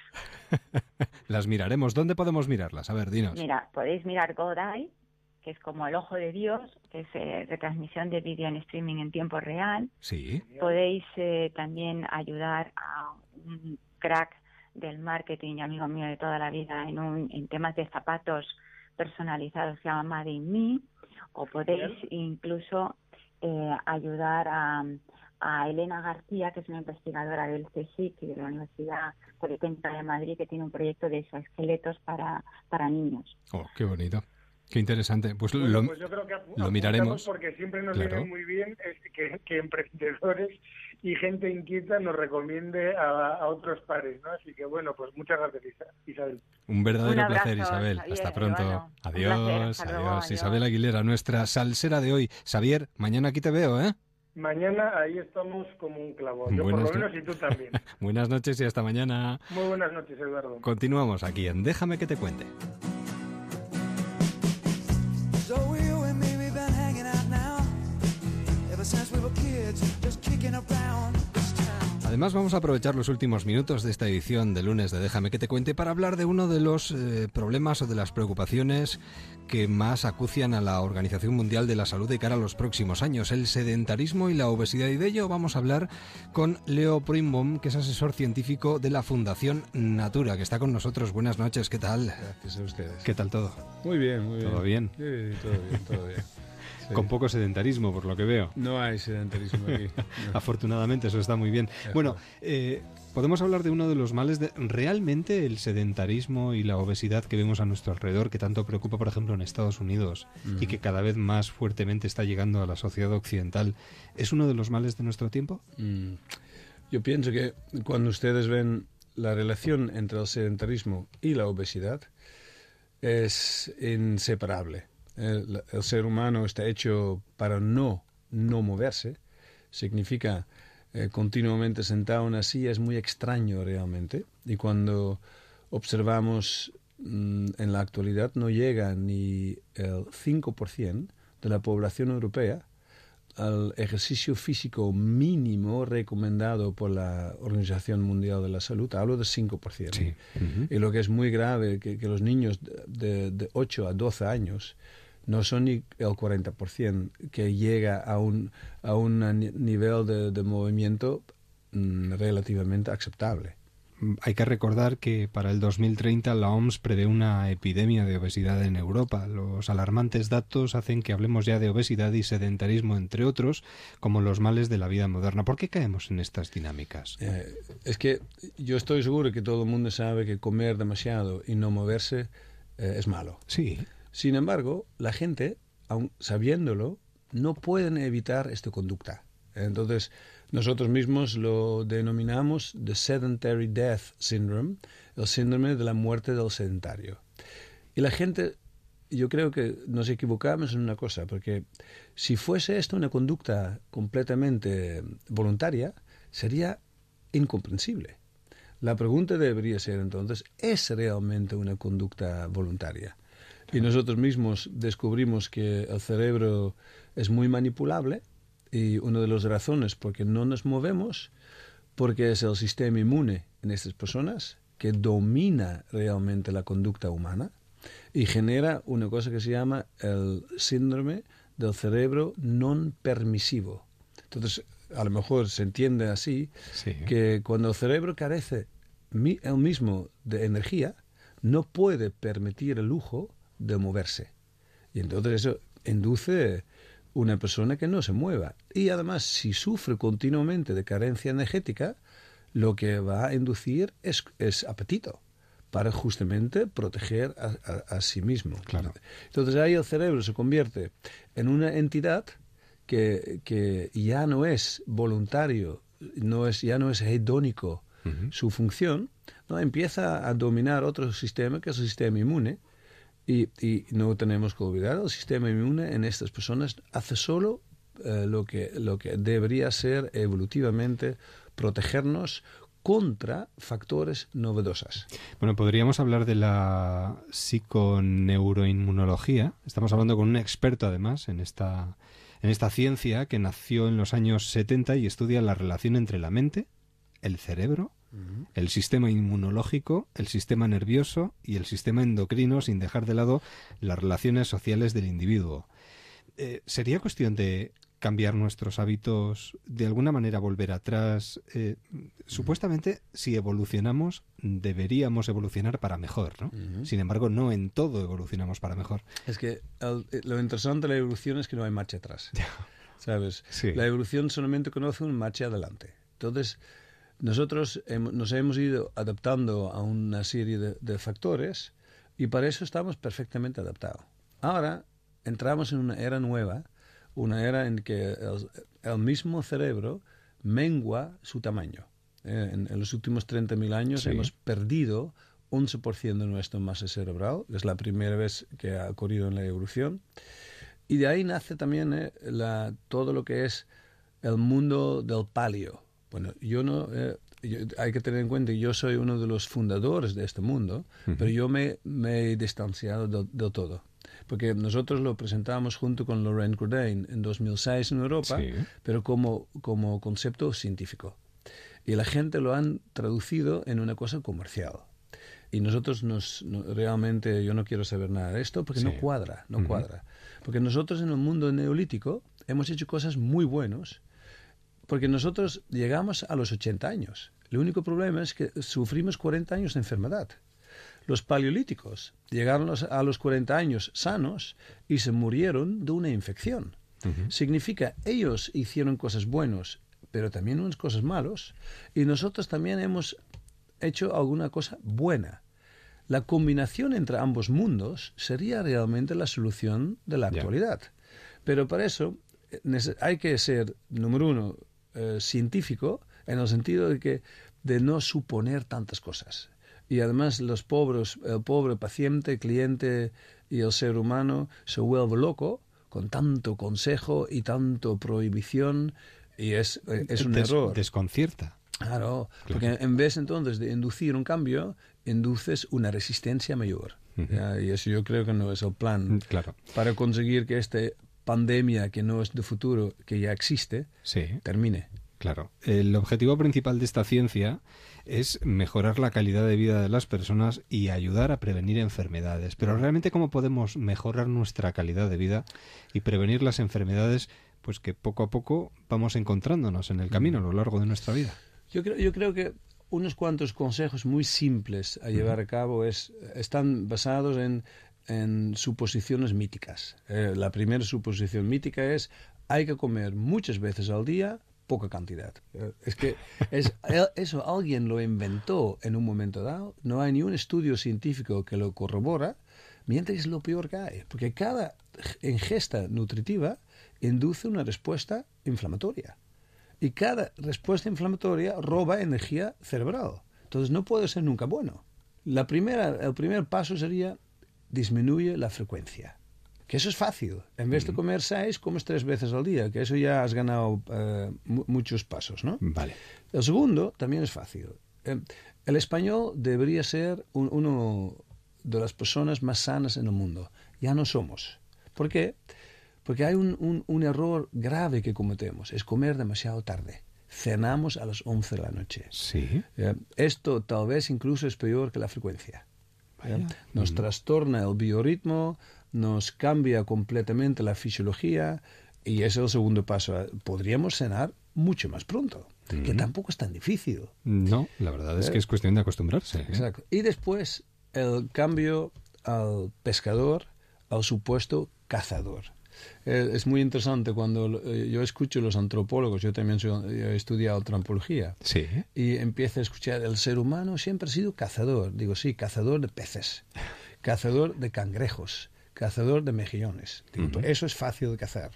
[laughs] Las miraremos. ¿Dónde podemos mirarlas? A ver, dinos. Mira, podéis mirar GodEye, que es como el ojo de Dios, que es eh, retransmisión de vídeo en streaming en tiempo real. Sí. Podéis eh, también ayudar a un crack del marketing, amigo mío de toda la vida, en, un, en temas de zapatos personalizados, se llama Made in Me, o podéis incluso eh, ayudar a, a Elena García, que es una investigadora del CSIC y de la Universidad Politécnica de Madrid, que tiene un proyecto de exoesqueletos para, para niños. Oh, qué bonito. Qué interesante. Pues, lo, pues yo creo que lo miraremos. Porque siempre nos viene muy bien que, que, emprendedores y gente inquieta nos recomiende a, otros pares, ¿no? Así que bueno, pues muchas gracias, Isabel. Un verdadero placer, Isabel. Hasta pronto. adiós, adiós. Isabel Aguilera, nuestra salsera de hoy. Xavier, mañana aquí te veo, ¿eh? Mañana ahí estamos como un clavo. Yo por lo menos y tú también. [laughs] buenas noches y hasta mañana. Muy buenas noches, Eduardo. Continuamos aquí en Déjame que te cuente. Además, vamos a aprovechar los últimos minutos de esta edición de lunes de Déjame que te cuente para hablar de uno de los eh, problemas o de las preocupaciones que más acucian a la Organización Mundial de la Salud de cara a los próximos años, el sedentarismo y la obesidad. Y de ello vamos a hablar con Leo Primbaum, que es asesor científico de la Fundación Natura, que está con nosotros. Buenas noches, ¿qué tal? Gracias a ustedes. ¿Qué tal todo? Muy bien, muy bien. ¿Todo bien? Sí, todo bien, todo bien. [laughs] Con poco sedentarismo, por lo que veo. No hay sedentarismo aquí. [laughs] Afortunadamente, eso está muy bien. Bueno, eh, podemos hablar de uno de los males de realmente el sedentarismo y la obesidad que vemos a nuestro alrededor, que tanto preocupa, por ejemplo, en Estados Unidos y que cada vez más fuertemente está llegando a la sociedad occidental. ¿Es uno de los males de nuestro tiempo? Mm. Yo pienso que cuando ustedes ven la relación entre el sedentarismo y la obesidad, es inseparable el, ser humano está hecho para no, no moverse, significa eh, continuamente sentado en una silla, es muy extraño realmente. Y cuando observamos mm, en la actualidad no llega ni el 5% de la población europea al ejercicio físico mínimo recomendado por la Organización Mundial de la Salud, hablo de 5%. Y lo que es muy grave, que, que los niños de, de 8 a 12 años no son ni el 40% que llega a un, a un nivel de, movimiento mm, relativamente aceptable. Mm, hay que recordar que para el 2030 la OMS prevé una epidemia de obesidad en Europa. Los alarmantes datos hacen que hablemos ya de obesidad y sedentarismo, entre otros, como los males de la vida moderna. ¿Por qué caemos en estas dinámicas? Eh, es que yo estoy seguro que todo el mundo sabe que comer demasiado y no moverse eh, es malo. Sí. Sin embargo, la gente, aun sabiéndolo, no pueden evitar esta conducta. Entonces, nosotros mismos lo denominamos the sedentary death syndrome, el síndrome de la muerte del sedentario. Y la gente, yo creo que nos equivocamos en una cosa, porque si fuese esto una conducta completamente voluntaria, sería incomprensible. La pregunta debería ser entonces, ¿es realmente una conducta voluntaria? Y nosotros mismos descubrimos que el cerebro es muy manipulable y una de las razones por qué no nos movemos, porque es el sistema inmune en estas personas que domina realmente la conducta humana y genera una cosa que se llama el síndrome del cerebro non permisivo. Entonces, a lo mejor se entiende así que cuando el cerebro carece el mismo de energía, no puede permitir el lujo de moverse. Y entonces eso induce una persona que no se mueva. Y además, si sufre continuamente de carencia energética, lo que va a inducir es, es apetito para justamente proteger a, sí mismo. Claro. Entonces ahí el cerebro se convierte en una entidad que, que ya no es voluntario, no es, ya no es hedónico su función, ¿no? empieza a dominar otro sistema que es el sistema inmune, y, no tenemos que olvidar, el sistema inmune en estas personas hace solo eh, lo, que, lo que debería ser evolutivamente protegernos contra factores novedosos. Bueno, podríamos hablar de la psiconeuroinmunología. Estamos hablando con un experto, además, en esta, en esta ciencia que nació en los años 70 y estudia la relación entre la mente, el cerebro el sistema inmunológico, el sistema nervioso y el sistema endocrino, sin dejar de lado las relaciones sociales del individuo. Eh, ¿Sería cuestión de cambiar nuestros hábitos, de alguna manera volver atrás? Eh, supuestamente, si evolucionamos, deberíamos evolucionar para mejor, ¿no? Sin embargo, no en todo evolucionamos para mejor. Es que eh, lo interesante de la evolución es que no hay marcha atrás. [laughs] ¿Sabes? La evolución solamente conoce un marcha adelante. Entonces, nosotros nos hemos ido adaptando a una serie de, factores y para eso estamos perfectamente adaptados. Ahora entramos en una era nueva, una era en que el, mismo cerebro mengua su tamaño. Eh, en, los últimos 30.000 años hemos perdido 11% de nuestra masa cerebral, es la primera vez que ha ocurrido en la evolución. Y de ahí nace también eh, la, todo lo que es el mundo del palio, bueno, yo no... Eh, hay que tener en cuenta que yo soy uno de los fundadores de este mundo, pero yo me, he distanciado de, todo. Porque nosotros lo presentamos junto con Lorraine Cordain en 2006 en Europa, pero como, como concepto científico. Y la gente lo han traducido en una cosa comercial. Y nosotros nos, realmente, yo no quiero saber nada de esto porque no cuadra, no cuadra. Porque nosotros en el mundo neolítico hemos hecho cosas muy buenas, porque nosotros llegamos a los 80 años. El único problema es que sufrimos 40 años de enfermedad. Los paleolíticos llegaron a los 40 años sanos y se murieron de una infección. Significa, ellos hicieron cosas buenas, pero también unas cosas malas, y nosotros también hemos hecho alguna cosa buena. La combinación entre ambos mundos sería realmente la solución de la actualidad. Pero para eso eh, hay que ser, número uno, eh, científico, en el sentido de que de no suponer tantas cosas. Y además los pobres, el pobre paciente, cliente y el ser humano se vuelve loco con tanto consejo y tanto prohibición y es, eh, es un error. Desconcierta. Claro, porque en vez entonces de inducir un cambio, induces una resistencia mayor. Y eso yo creo que no es el plan. Claro. Para conseguir que esta pandemia que no es de futuro, que ya existe, termine. Claro. El objetivo principal de esta ciencia es mejorar la calidad de vida de las personas y ayudar a prevenir enfermedades. Pero realmente, ¿cómo podemos mejorar nuestra calidad de vida y prevenir las enfermedades pues que poco a poco vamos encontrándonos en el camino a lo largo de nuestra vida? Yo creo, yo creo que unos cuantos consejos muy simples a llevar a cabo es, están basados en, en suposiciones míticas. Eh, la primera suposición mítica es hay que comer muchas veces al día poca cantidad. Eh, es que es, eso alguien lo inventó en un momento dado, no hay ni un estudio científico que lo corrobora, mientras es lo peor que hay, porque cada ingesta nutritiva induce una respuesta inflamatoria. Y cada respuesta inflamatoria roba energía cerebral. Entonces no puede ser nunca bueno. La primera, el primer paso sería disminuye la frecuencia. Que eso es fácil. En vez de comer seis, comes tres veces al día, que eso ya has ganado eh, muchos pasos, ¿no? Vale. El segundo también es fácil. Eh, el español debería ser uno de las personas más sanas en el mundo. Ya no somos. ¿Por qué? Porque hay un, un, error grave que cometemos, es comer demasiado tarde. Cenamos a las 11 de la noche. Sí. Eh, esto tal vez incluso es peor que la frecuencia. Nos trastorna el biorritmo, nos cambia completamente la fisiología y ese es el segundo paso. Podríamos cenar mucho más pronto, que tampoco es tan difícil. No, la verdad es que es cuestión de acostumbrarse. ¿eh? Exacto. Y después el cambio al pescador, al supuesto cazador. Eh, es muy interesante cuando eh, yo escucho a los antropólogos, yo también he estudiado antropología, sí. y empiezo a escuchar, el ser humano siempre ha sido cazador. Digo, sí, cazador de peces, cazador de cangrejos, cazador de mejillones. Eso es fácil de cazar.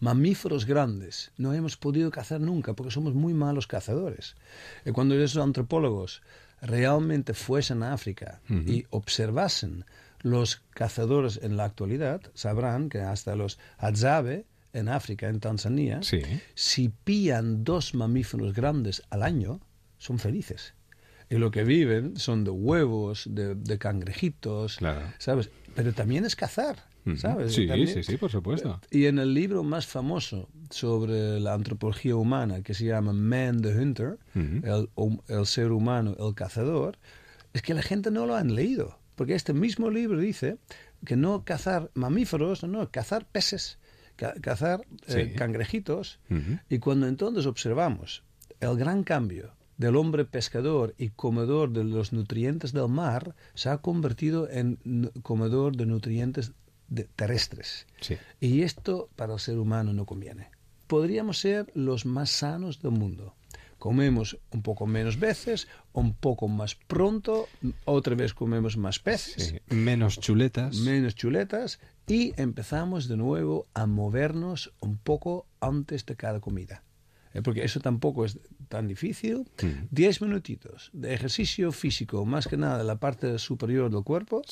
Mamíferos grandes no hemos podido cazar nunca porque somos muy malos cazadores. Y cuando esos antropólogos realmente fuesen a África y observasen los cazadores en la actualidad, sabrán que hasta los Hadzabe en África, en Tanzania, si pillan dos mamíferos grandes al año, son felices. Y lo que viven son de huevos, de, cangrejitos, ¿sabes? Pero también es cazar, ¿sabes? Sí, sí, sí, por supuesto. Y en el libro más famoso sobre la antropología humana, que se llama Man the Hunter, el, el ser humano, el cazador, es que la gente no lo han leído. Porque este mismo libro dice que no cazar mamíferos, no, cazar peces, cazar eh, cangrejitos. Y cuando entonces observamos el gran cambio del hombre pescador y comedor de los nutrientes del mar se ha convertido en comedor de nutrientes terrestres. Y esto para el ser humano no conviene. Podríamos ser los más sanos del mundo. Comemos un poco menos veces, un poco más pronto, otra vez comemos más peces. Menos chuletas. Menos chuletas y empezamos de nuevo a movernos un poco antes de cada comida. Eh, porque eso tampoco es tan difícil. Diez minutitos de ejercicio físico, más que nada la parte superior del cuerpo,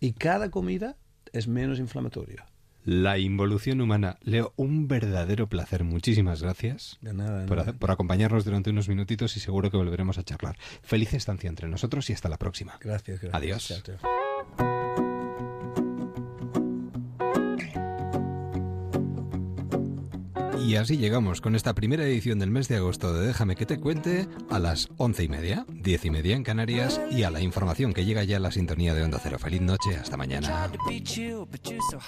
y cada comida es menos inflamatoria. La involución humana. Leo, un verdadero placer. Muchísimas gracias de nada, por, acompañarnos durante unos minutitos y seguro que volveremos a charlar. Feliz estancia entre nosotros y hasta la próxima. Gracias. gracias. Adiós. Y así llegamos con esta primera edición del mes de agosto de Déjame que te cuente a las once y media, diez y media en Canarias y a la información que llega ya a la sintonía de Onda Cero. Feliz noche, hasta mañana.